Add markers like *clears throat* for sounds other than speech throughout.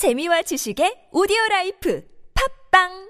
재미와 지식의 오디오 라이프. 팟빵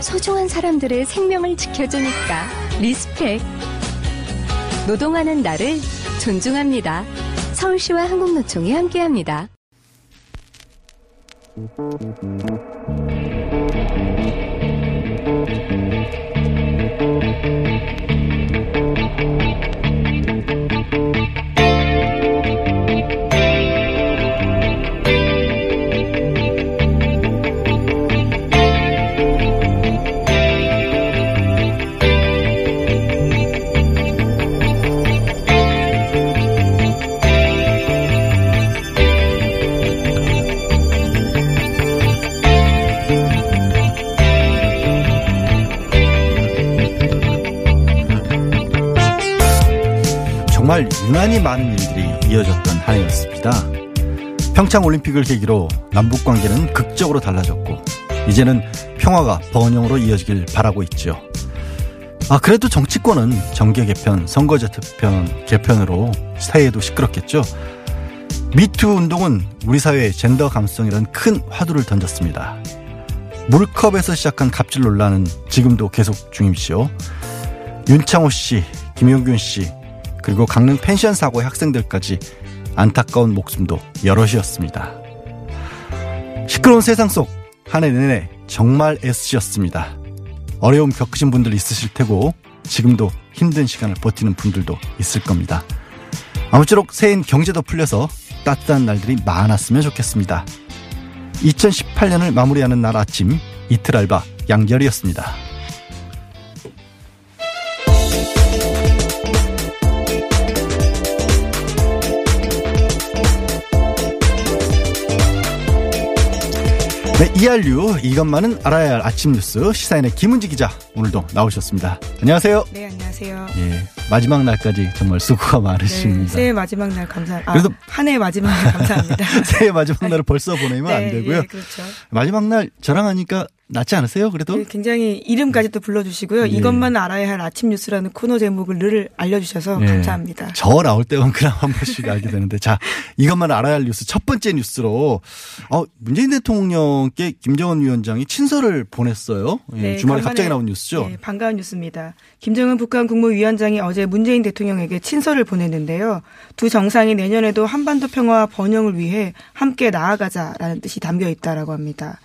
소중한 사람들의 생명을 지켜주니까 respect. 노동하는 나를 존중합니다. 서울시와 한국노총이 함께합니다. 정말 유난히 많은 일들이 이어졌던 한 해였습니다. 평창 올림픽을 계기로 남북 관계는 극적으로 달라졌고 이제는 평화가 번영으로 이어지길 바라고 있죠. 아 그래도 정치권은 정계 개편, 선거제 개편 개편으로 사회에도 시끄럽겠죠. 미투 운동은 우리 사회의 젠더 감성이란 큰 화두를 던졌습니다. 물컵에서 시작한 갑질 논란은 지금도 계속 중이시오. 윤창호 씨, 김용균 씨, 그리고 강릉 펜션 사고의 학생들까지 안타까운 목숨도 여럿이었습니다. 시끄러운 세상 속 한 해 내내 정말 애쓰셨습니다. 어려움 겪으신 분들 있으실 테고 지금도 힘든 시간을 버티는 분들도 있을 겁니다. 아무쪼록 새해엔 경제도 풀려서 따뜻한 날들이 많았으면 좋겠습니다. 2018년을 마무리하는 날 아침 이틀 알바 양결이었습니다. 네, 이알류 이것만은 알아야 할 아침 뉴스 시사인의 김은지 기자 오늘도 나오셨습니다. 안녕하세요. 네, 안녕하세요. 예, 마지막 날까지 정말 수고가 네, 많으십니다. 새해 마지막 날 감사. 아, 그래도- 한해 마지막 날 감사합니다. *laughs* 새해 마지막 날을 벌써 보내면 안 *laughs* 되고요. 예, 그렇죠. 마지막 날 저랑 하니까 낫지 않으세요? 그래도 네, 굉장히 이름까지 또 불러주시고요. 예. 이것만 알아야 할 아침 뉴스라는 코너 제목을 늘 알려주셔서 예. 감사합니다. 저 나올 때만 그냥 한 번씩 알게 되는데 자 이것만 알아야 할 뉴스 첫 번째 뉴스로 어, 문재인 대통령께 김정은 위원장이 친서를 보냈어요. 예, 네, 주말에 간만에- 갑자기 나온 뉴스죠. 네, 반가운 뉴스입니다. 김정은 북한 국무위원장이 어제 문재인 대통령에게 친서를 보냈는데요. 두 정상이 내년에도 한반도 평화와 번영을 위해 함께 나아가자라는 뜻이 담겨 있다라고 합니다.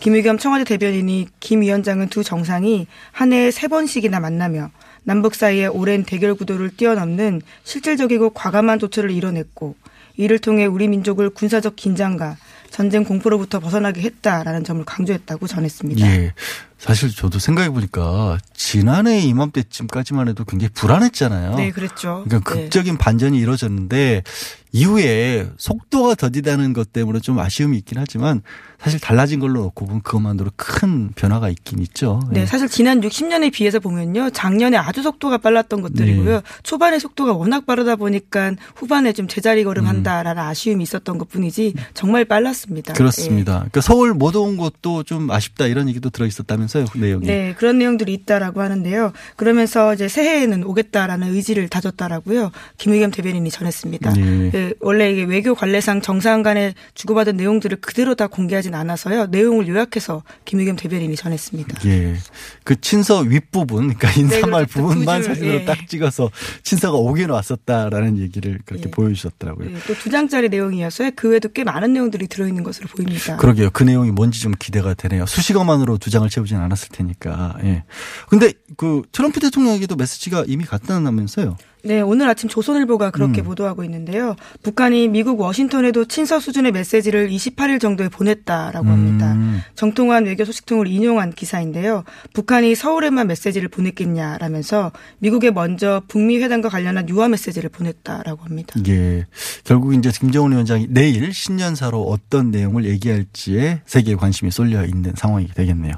김의겸 청와대 대변인이 김 위원장은 두 정상이 한 해에 세 번씩이나 만나며 남북 사이의 오랜 대결 구도를 뛰어넘는 실질적이고 과감한 조처를 이뤄냈고 이를 통해 우리 민족을 군사적 긴장과 전쟁 공포로부터 벗어나게 했다라는 점을 강조했다고 전했습니다. 예. 사실 저도 생각해 보니까 지난해 이맘때쯤까지만 해도 굉장히 불안했잖아요. 네, 그랬죠. 그러니까 네. 극적인 반전이 이루어졌는데 이후에 속도가 더디다는 것 때문에 좀 아쉬움이 있긴 하지만 사실 달라진 걸로 놓고 보면 그것만으로 큰 변화가 있긴 있죠. 네, 예. 사실 지난 60년에 비해서 보면요. 작년에 아주 속도가 빨랐던 것들이고요. 네. 초반에 속도가 워낙 빠르다 보니까 후반에 좀 제자리 음. 걸음한다라는 아쉬움이 있었던 것 뿐이지 정말 빨랐습니다. 그렇습니다. 그러니까 서울 못 온 것도 좀 아쉽다 이런 얘기도 들어 있었다면 서요, 그 내용이. 네, 그런 내용들이 있다라고 하는데요. 그러면서 이제 새해에는 오겠다라는 의지를 다졌다라고요. 김의겸 대변인이 전했습니다. 예. 그 원래 이게 외교 관례상 정상 간에 주고받은 내용들을 그대로 다 공개하진 않아서요. 내용을 요약해서 김의겸 대변인이 전했습니다. 예. 그 친서 윗부분, 그러니까 인사말 그렇죠. 부분만 사진으로 예. 딱 찍어서 친서가 오긴 왔었다라는 얘기를 그렇게 예. 보여주셨더라고요. 또두 장짜리 내용이어서요. 그 외에도 꽤 많은 내용들이 들어있는 것으로 보입니다. 그러게요. 그 내용이 뭔지 좀 기대가 되네요. 수식어만으로 두 장을 채우진 않았을 테니까. 예. 근데 그 트럼프 대통령에게도 메시지가 이미 갔다 나면서요. 네, 오늘 아침 조선일보가 그렇게 음. 보도하고 있는데요. 북한이 미국 워싱턴에도 친서 수준의 메시지를 28일 정도에 보냈다라고 합니다. 음. 정통한 외교 소식통을 인용한 기사인데요. 북한이 서울에만 메시지를 보냈겠냐라면서 미국에 먼저 북미 회담과 관련한 유화 메시지를 보냈다라고 합니다. 예. 결국 이제 김정은 위원장이 내일 신년사로 어떤 내용을 얘기할지에 세계의 관심이 쏠려 있는 상황이 되겠네요.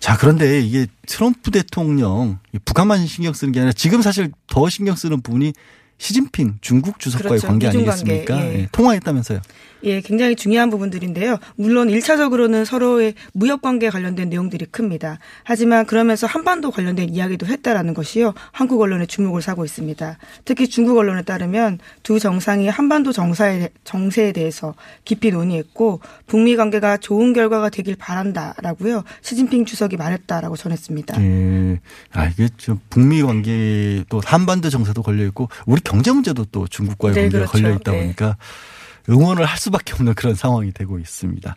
자, 그런데 이게 트럼프 대통령 북한만 신경 쓰는 게 아니라 지금 사실 더 신경 쓰는 부분이 시진핑 중국 주석과의 그렇죠. 관계 아니겠습니까? 관계, 예. 예, 통화했다면서요. 예, 굉장히 중요한 부분들인데요. 물론 1차적으로는 서로의 무역 관계에 관련된 내용들이 큽니다. 하지만 그러면서 한반도 관련된 이야기도 했다라는 것이요. 한국 언론의 주목을 사고 있습니다. 특히 중국 언론에 따르면 두 정상이 한반도 정사에, 정세에 대해서 깊이 논의했고 북미 관계가 좋은 결과가 되길 바란다라고요. 시진핑 주석이 말했다라고 전했습니다. 예. 아, 이게 좀 북미 관계 또 한반도 정세도 걸려 있고 우리 경제 문제도 또 중국과의 네, 관계가 그렇죠. 걸려 있다 네. 보니까 응원을 할 수밖에 없는 그런 상황이 되고 있습니다.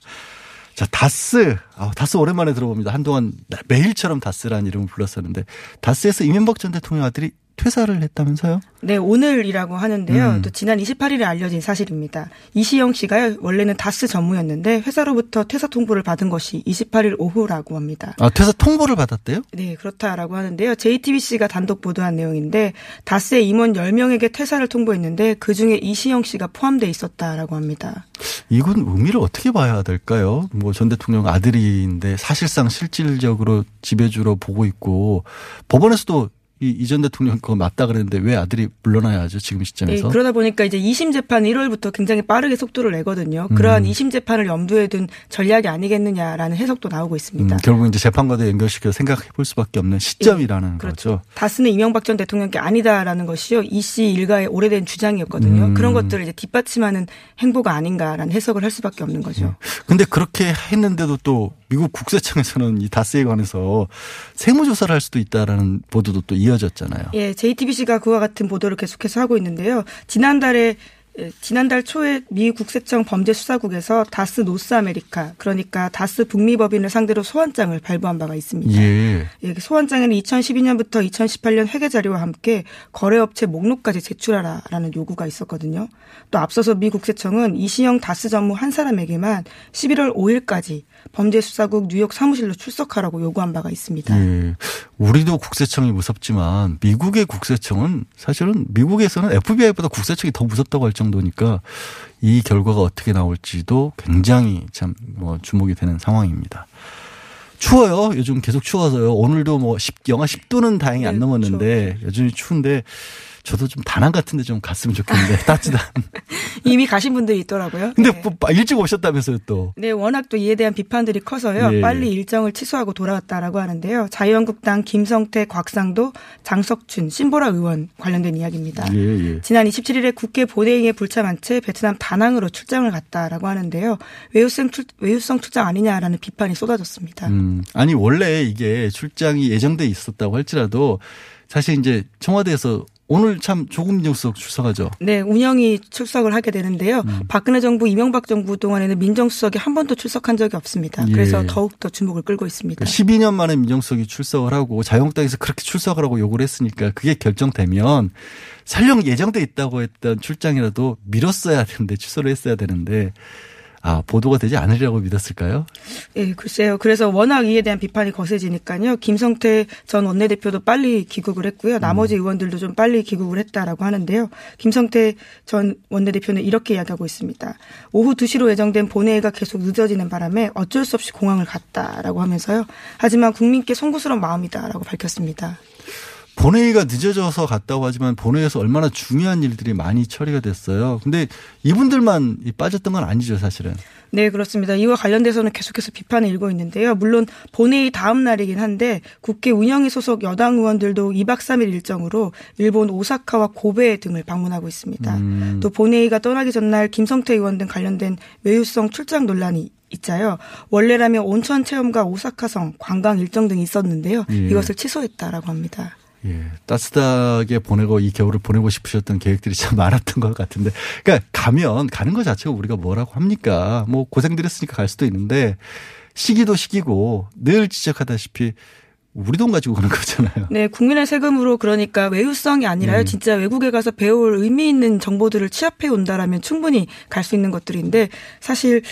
자, 다스. 아, 다스 오랜만에 들어봅니다. 한동안 매일처럼 다스라는 이름을 불렀었는데 다스에서 이명박 전 대통령 아들이 퇴사를 했다면서요? 네, 오늘이라고 하는데요. 음. 또 지난 28일에 알려진 사실입니다. 이시영 씨가요, 원래는 다스 전무였는데 회사로부터 퇴사 통보를 받은 것이 28일 오후라고 합니다. 아, 퇴사 통보를 받았대요? 네, 그렇다라고 하는데요. JTBC가 단독 보도한 내용인데 다스의 임원 10명에게 퇴사를 통보했는데 그중에 이시영 씨가 포함돼 있었다라고 합니다. 이건 의미를 어떻게 봐야 될까요? 뭐 전 대통령 아들인데 사실상 실질적으로 지배주로 보고 있고 법원에서도 이전 대통령 그거 맞다 그랬는데 왜 아들이 물러나야 하죠 지금 네, 시점에서? 그러다 보니까 이제 2심 재판 1월부터 굉장히 빠르게 속도를 내거든요. 그러한 음. 2심 재판을 염두에 둔 전략이 아니겠느냐라는 해석도 나오고 있습니다. 음, 결국 이제 재판과도 연결시켜 생각해 볼 수밖에 없는 시점이라는 그렇죠. 거죠. 다스는 이명박 전 대통령께 아니다라는 것이요. 이 씨 일가의 오래된 주장이었거든요. 음. 그런 것들을 이제 뒷받침하는 행보가 아닌가라는 해석을 할 수밖에 없는 거죠. 근데 그렇게 했는데도 또 미국 국세청에서는 이 다스에 관해서 세무조사를 할 수도 있다라는 보도도 또 이어졌잖아요. 예, JTBC가 그와 같은 보도를 계속해서 하고 있는데요. 지난달에 예, 지난달 초에 미 국세청 범죄수사국에서 다스 노스 아메리카 그러니까 다스 북미 법인을 상대로 소환장을 발부한 바가 있습니다. 예. 예, 소환장에는 2012년부터 2018년 회계 자료와 함께 거래업체 목록까지 제출하라라는 요구가 있었거든요. 또 앞서서 미 국세청은 이시영 다스 전무 한 사람에게만 11월 5일까지 범죄수사국 뉴욕 사무실로 출석하라고 요구한 바가 있습니다. 예. 우리도 국세청이 무섭지만 미국의 국세청은 사실은 미국에서는 FBI보다 국세청이 더 무섭다고 할 정도니까 이 결과가 어떻게 나올지도 굉장히 참뭐 주목이 되는 상황입니다. 추워요. 요즘 계속 추워서요. 오늘도 뭐 10, 영하 10도는 다행히 안 네, 넘었는데 여전히 추운데 저도 좀 다낭 같은데 좀 갔으면 좋겠는데 *laughs* 따뜻한. 이미 가신 분들이 있더라고요. 근데 네. 뭐 일찍 오셨다면서요 또. 네, 워낙 또 이에 대한 비판들이 커서요. 예. 빨리 일정을 취소하고 돌아왔다라고 하는데요. 자유한국당 김성태, 곽상도, 장석춘, 신보라 의원 관련된 이야기입니다. 예, 예. 지난 27일에 국회 본회의에 불참한 채 베트남 다낭으로 출장을 갔다라고 하는데요. 외유성, 출, 외유성 출장 아니냐라는 비판이 쏟아졌습니다. 음, 아니 원래 이게 출장이 예정돼 있었다고 할지라도 사실 이제 청와대에서 오늘 참 조국 민정수석 출석하죠. 네, 운영이 출석을 하게 되는데요. 음. 박근혜 정부, 이명박 정부 동안에는 민정수석이 한 번도 출석한 적이 없습니다. 예. 그래서 더욱 더 주목을 끌고 있습니다. 12년 만에 민정수석이 출석을 하고 자유한국당에서 그렇게 출석을 하고 요구를 했으니까 그게 결정되면 설령 예정돼 있다고 했던 출장이라도 미뤘어야 되는데 취소를 했어야 되는데 아, 보도가 되지 않으리라고 믿었을까요? 예, 글쎄요. 그래서 워낙 이에 대한 비판이 거세지니까요. 김성태 전 원내대표도 빨리 귀국을 했고요. 나머지 의원들도 좀 빨리 귀국을 했다라고 하는데요. 김성태 전 원내대표는 이렇게 이야기하고 있습니다. 오후 2시로 예정된 본회의가 계속 늦어지는 바람에 어쩔 수 없이 공항을 갔다라고 하면서요. 하지만 국민께 송구스러운 마음이다라고 밝혔습니다. 본회의가 늦어져서 갔다고 하지만 본회의에서 얼마나 중요한 일들이 많이 처리가 됐어요. 근데 이분들만 빠졌던 건 아니죠, 사실은. 네, 그렇습니다. 이와 관련돼서는 계속해서 비판을 일고 있는데요. 물론 본회의 다음 날이긴 한데 국회 운영위 소속 여당 의원들도 2박 3일 일정으로 일본 오사카와 고베 등을 방문하고 있습니다. 음. 또 본회의가 떠나기 전날 김성태 의원 등 관련된 외유성 출장 논란이 있자요. 원래라면 온천 체험과 오사카성 관광 일정 등이 있었는데요. 예. 이것을 취소했다라고 합니다. 예, 따뜻하게 보내고 이 겨울을 보내고 싶으셨던 계획들이 참 많았던 것 같은데, 그러니까 가면 가는 것 자체가 우리가 뭐라고 합니까? 뭐 고생들 했으니까 갈 수도 있는데 시기도 시기고 늘 지적하다시피 우리 돈 가지고 가는 거잖아요. 네, 국민의 세금으로 그러니까 외유성이 아니라요. 음. 진짜 외국에 가서 배울 의미 있는 정보들을 취합해 온다라면 충분히 갈 수 있는 것들인데 사실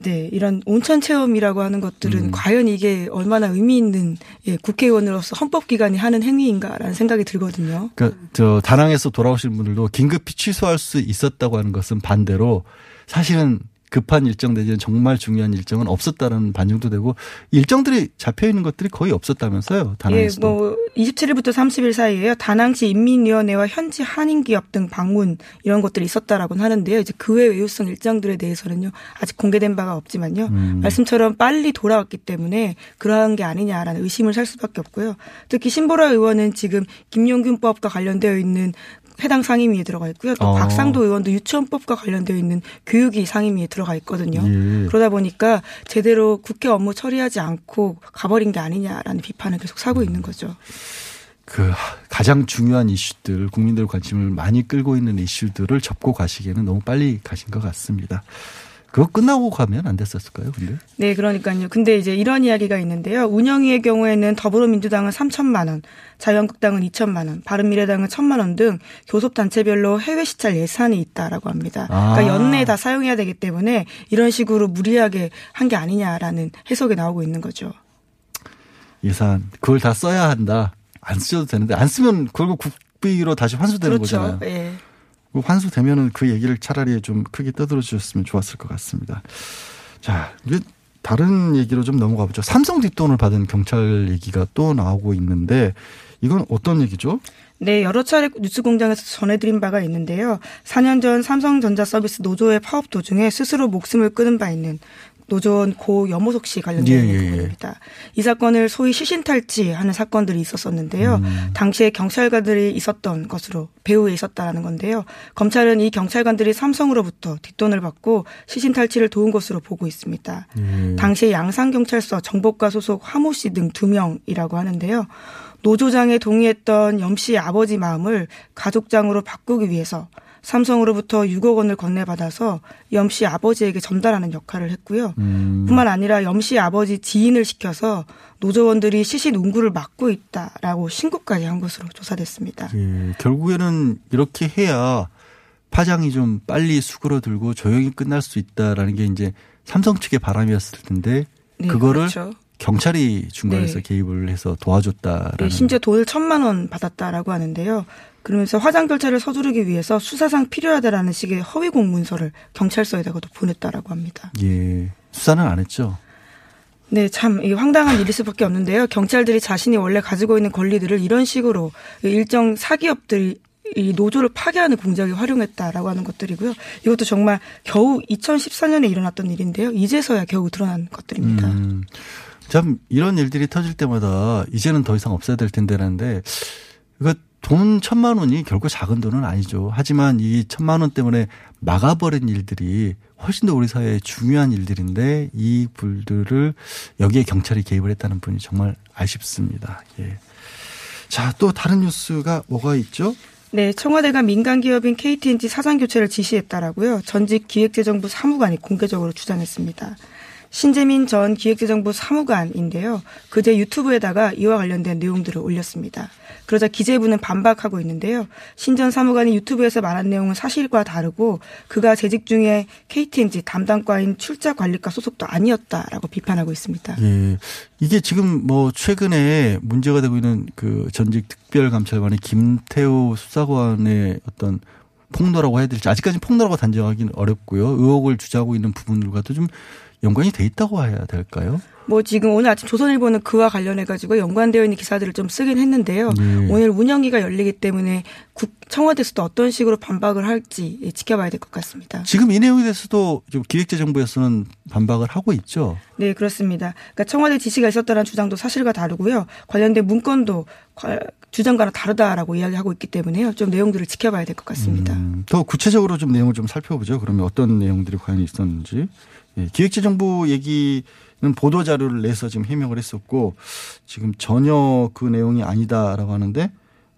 네, 이런 온천 체험이라고 하는 것들은 음. 과연 이게 얼마나 의미 있는 예, 국회의원으로서 헌법기관이 하는 행위인가라는 생각이 들거든요. 그러니까 저 다낭에서 돌아오신 분들도 긴급히 취소할 수 있었다고 하는 것은 반대로 사실은 급한 일정 내지는 정말 중요한 일정은 없었다는 반증도 되고 일정들이 잡혀 있는 것들이 거의 없었다면서요. 예, 다낭에서도. 뭐 27일부터 30일 사이에요. 다낭시 인민위원회와 현지 한인기업 등 방문 이런 것들이 있었다라고는 하는데요. 이제 그외 외유성 일정들에 대해서는요. 아직 공개된 바가 없지만요. 음. 말씀처럼 빨리 돌아왔기 때문에 그러한 게 아니냐라는 의심을 살 수밖에 없고요. 특히 신보라 의원은 지금 김용균법과 관련되어 있는 해당 상임위에 들어가 있고요. 또 어. 박상도 의원도 유치원법과 관련되어 있는 교육위 상임위에 들어가 있거든요. 예. 그러다 보니까 제대로 국회 업무 처리하지 않고 가버린 게 아니냐라는 비판을 계속 사고 있는 거죠. 그 가장 중요한 이슈들 국민들 관심을 많이 끌고 있는 이슈들을 접고 가시기에는 너무 빨리 가신 것 같습니다. 그거 끝나고 가면 안 됐었을까요? 근데 네, 그러니까요. 근데 이제 이런 이야기가 있는데요. 운영위의 경우에는 더불어민주당은 3천만 원, 자유한국당은 2천만 원, 바른미래당은 1천만 원 등 교섭 단체별로 해외 시찰 예산이 있다라고 합니다. 아. 그러니까 연내 다 사용해야 되기 때문에 이런 식으로 무리하게 한 게 아니냐라는 해석이 나오고 있는 거죠. 예산 그걸 다 써야 한다. 안 쓰셔도 되는데 안 쓰면 결국 국비로 다시 환수되는 그렇죠. 거잖아요. 예. 그 환수되면은 그 얘기를 차라리 좀 크게 떠들어 주셨으면 좋았을 것 같습니다. 자, 이제 다른 얘기로 좀 넘어가 보죠. 삼성 뒷돈을 받은 경찰 얘기가 또 나오고 있는데 이건 어떤 얘기죠? 네, 여러 차례 뉴스공장에서 전해드린 바가 있는데요. 4년 전 삼성전자 서비스 노조의 파업 도중에 스스로 목숨을 끊은 바 있는 노조원 고 여모석 씨 관련된 예, 예, 예. 부분입니다. 이 사건을 소위 시신탈취하는 사건들이 있었었는데요. 음. 당시에 경찰관들이 있었던 것으로 배후에 있었다라는 건데요. 검찰은 이 경찰관들이 삼성으로부터 뒷돈을 받고 시신탈취를 도운 것으로 보고 있습니다. 예. 당시에 양산경찰서 정보과 소속 하모 씨 등 두 명이라고 하는데요. 노조장에 동의했던 염 씨의 아버지 마음을 가족장으로 바꾸기 위해서 삼성으로부터 6억 원을 건네받아서 염 씨 아버지에게 전달하는 역할을 했고요. 음. 뿐만 아니라 염 씨 아버지 지인을 시켜서 노조원들이 시신 운구를 막고 있다라고 신고까지 한 것으로 조사됐습니다. 예, 결국에는 이렇게 해야 파장이 좀 빨리 수그러들고 조용히 끝날 수 있다라는 게 이제 삼성 측의 바람이었을 텐데 네, 그거를 그렇죠. 경찰이 중간에서 네. 개입을 해서 도와줬다라는 네, 심지어 돈을 천만 원 받았다라고 하는데요. 그러면서 화장 결제를 서두르기 위해서 수사상 필요하다라는 식의 허위 공문서를 경찰서에다가도 보냈다라고 합니다. 예 수사는 안 했죠. 네, 참, 이 황당한 일일 수밖에 없는데요. 경찰들이 자신이 원래 가지고 있는 권리들을 이런 식으로 일정 사기업들이 이 노조를 파괴하는 공작에 활용했다라고 하는 것들이고요. 이것도 정말 겨우 2014년에 일어났던 일인데요. 이제서야 겨우 드러난 것들입니다. 음, 참 이런 일들이 터질 때마다 이제는 더 이상 없어야 될 텐데라는데 이거 돈 천만 원이 결국 작은 돈은 아니죠. 하지만 이 천만 원 때문에 막아버린 일들이 훨씬 더 우리 사회에 중요한 일들인데 이 불들을 여기에 경찰이 개입을 했다는 분이 정말 아쉽습니다. 예. 자, 또 다른 뉴스가 뭐가 있죠? 네, 청와대가 민간 기업인 KTNG 사장 교체를 지시했다라고요. 전직 기획재정부 사무관이 공개적으로 주장했습니다. 신재민 전 기획재정부 사무관인데요. 그제 유튜브에다가 이와 관련된 내용들을 올렸습니다. 그러자 기재부는 반박하고 있는데요. 신 전 사무관이 유튜브에서 말한 내용은 사실과 다르고 그가 재직 중에 KTNG 담당과인 출자 관리과 소속도 아니었다라고 비판하고 있습니다. 예. 이게 지금 뭐 최근에 문제가 되고 있는 그 전직 특별감찰관의 김태우 수사관의 어떤 폭로라고 해야 될지 아직까지 폭로라고 단정하기는 어렵고요. 의혹을 주장하고 있는 부분들과도 좀 연관이 돼 있다고 해야 될까요? 뭐 지금 오늘 아침 조선일보는 그와 관련해 가지고 연관되어 있는 기사들을 좀 쓰긴 했는데요. 네. 오늘 운영기가 열리기 때문에 국 청와대에서도 어떤 식으로 반박을 할지 지켜봐야 될 것 같습니다. 지금 이 내용에 대해서도 좀 기획재정부에서는 반박을 하고 있죠. 네, 그렇습니다. 그러니까 청와대 지시가 있었다는 주장도 사실과 다르고요. 관련된 문건도 과- 주장과는 다르다라고 이야기하고 있기 때문에요. 좀 내용들을 지켜봐야 될 것 같습니다. 음, 더 구체적으로 좀 내용을 좀 살펴보죠. 그러면 어떤 내용들이 과연 있었는지. 예, 기획재정부 얘기는 보도 자료를 내서 지금 해명을 했었고 지금 전혀 그 내용이 아니다라고 하는데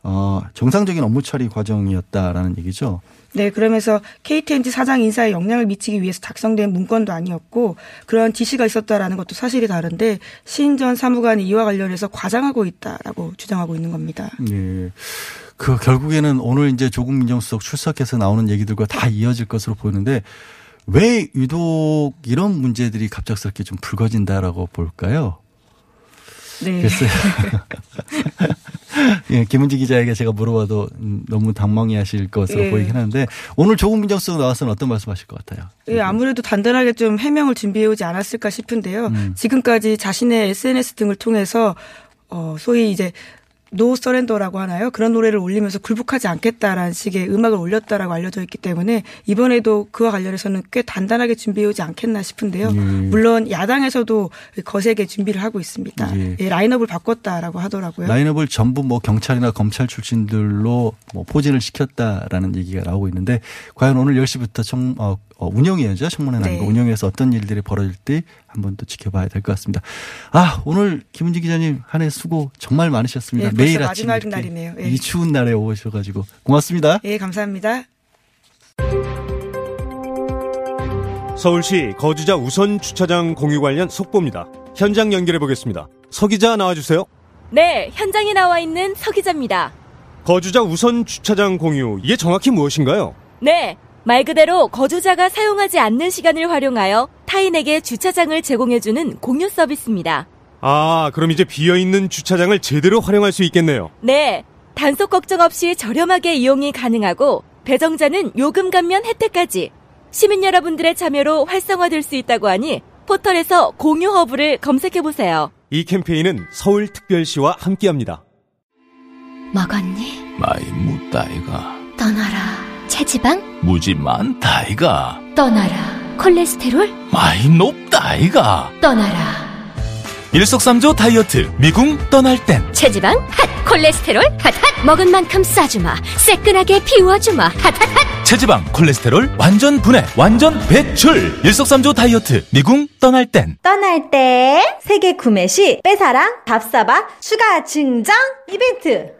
어, 정상적인 업무 처리 과정이었다라는 얘기죠. 네, 그러면서 KTNG 사장 인사에 영향을 미치기 위해서 작성된 문건도 아니었고 그런 지시가 있었다라는 것도 사실이 다른데 신전 사무관이 이와 관련해서 과장하고 있다라고 주장하고 있는 겁니다. 네. 그 결국에는 오늘 이제 조국 민정수석 출석해서 나오는 얘기들과 다 이어질 것으로 보이는데 왜 유독 이런 문제들이 갑작스럽게 좀 불거진다라고 볼까요? 네. 글쎄요. *laughs* 예, 김은지 기자에게 제가 물어봐도 음, 너무 당황해하실 것으로 예. 보이긴 하는데 오늘 조국 민정수석 나와서는 어떤 말씀 하실 것 같아요? 예, 아무래도 단단하게 좀 해명을 준비해 오지 않았을까 싶은데요. 음. 지금까지 자신의 SNS 등을 통해서 어 소위 이제 노 서렌더라고 하나요? 그런 노래를 올리면서 굴복하지 않겠다라는 식의 음악을 올렸다라고 알려져 있기 때문에 이번에도 그와 관련해서는 꽤 단단하게 준비해 오지 않겠나 싶은데요. 예. 물론 야당에서도 거세게 준비를 하고 있습니다. 예. 예, 라인업을 바꿨다라고 하더라고요. 라인업을 전부 뭐 경찰이나 검찰 출신들로 뭐 포진을 시켰다라는 얘기가 나오고 있는데 과연 오늘 10시부터 청, 어, 어, 운영위원회죠. 청문회는 아니고 네. 운영위에서 어떤 일들이 벌어질지 한번 또 지켜봐야 될 것 같습니다. 아, 오늘 김은지 기자님 한 해 수고 정말 많으셨습니다. 예, 벌써 매일 아침 마지막 이렇게 날이네요. 예. 이 추운 날에 오셔가지고 고맙습니다. 예, 감사합니다. 서울시 거주자 우선 주차장 공유 관련 속보입니다. 현장 연결해 보겠습니다. 서 기자 나와주세요. 네, 현장에 나와 있는 서 기자입니다. 거주자 우선 주차장 공유 이게 정확히 무엇인가요? 네, 말 그대로 거주자가 사용하지 않는 시간을 활용하여 타인에게 주차장을 제공해주는 공유 서비스입니다. 아, 그럼 이제 비어 있는 주차장을 제대로 활용할 수 있겠네요. 네, 단속 걱정 없이 저렴하게 이용이 가능하고 배정자는 요금 감면 혜택까지 시민 여러분들의 참여로 활성화될 수 있다고 하니 포털에서 공유 허브를 검색해 보세요. 이 캠페인은 서울특별시와 함께합니다. 먹었니? 마이 무따 아이가 떠나라. 체지방? 무지 많다 아이가 떠나라. 콜레스테롤? 마이 높다 아이가 떠나라. 일석삼조 다이어트 미궁 떠날 땐 체지방? 핫! 콜레스테롤? 핫! 핫! 먹은 만큼 싸주마. 새끈하게 비워주마. 핫! 핫! 핫! 체지방 콜레스테롤 완전 분해 완전 배출 일석삼조 다이어트 미궁 떠날 땐 떠날 때 세계 구매 시 빼사랑 밥사바 추가 증정 이벤트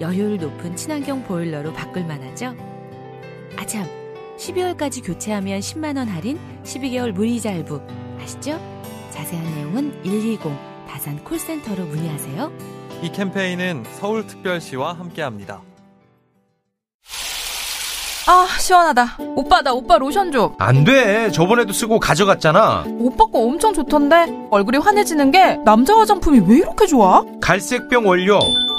여효율 높은 친환경 보일러로 바꿀 만하죠? 아참, 12월까지 교체하면 10만원 할인, 12개월 무이자 할부. 아시죠? 자세한 내용은 120 다산 콜센터로 문의하세요. 이 캠페인은 서울특별시와 함께합니다. 아 시원하다 오빠 나 오빠 로션 좀안 돼. 저번에도 쓰고 가져갔잖아. 오빠 거 엄청 좋던데 얼굴이 환해지는 게 남자 화장품이 왜 이렇게 좋아? 갈색병 원료,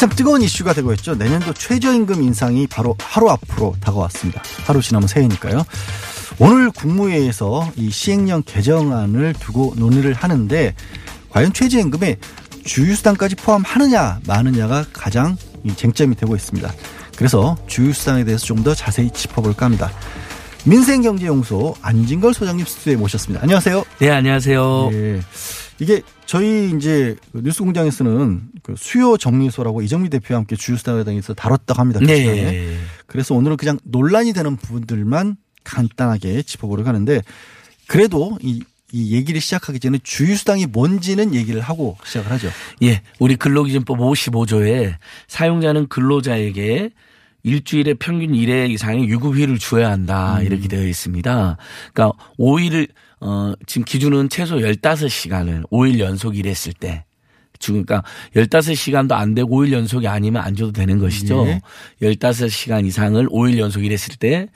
한참 뜨거운 이슈가 되고 있죠. 내년도 최저임금 인상이 바로 하루 앞으로 다가왔습니다. 하루 지나면 새해니까요. 오늘 국무회의에서 이 시행령 개정안을 두고 논의를 하는데 과연 최저임금에 주유수당까지 포함하느냐 마느냐가 가장 이 쟁점이 되고 있습니다. 그래서 주유수당에 대해서 좀 더 자세히 짚어볼까 합니다. 민생경제연구소 안진걸 소장님 스튜디오에 모셨습니다. 안녕하세요. 네, 안녕하세요. 예. 이게 저희 이제 그 뉴스 공장에서는 그 수요 정리소라고 이정미 대표와 함께 주유수당에 대해서 다뤘다고 합니다. 그 네. 시간에. 그래서 오늘은 그냥 논란이 되는 부분들만 간단하게 짚어보려고 하는데 그래도 이, 이 얘기를 시작하기 전에 주유수당이 뭔지는 얘기를 하고 시작을 하죠. 예, 우리 근로기준법 55조에 사용자는 근로자에게 일주일에 평균 1회 이상의 유급휴일을 줘야 한다 음. 이렇게 되어 있습니다. 그러니까 5일을 어 지금 기준은 최소 15시간을 5일 연속 일했을 때 주- 그러니까 15시간도 안 되고 5일 연속이 아니면 안 줘도 되는 것이죠. 예. 15시간 이상을 5일 연속 일했을 때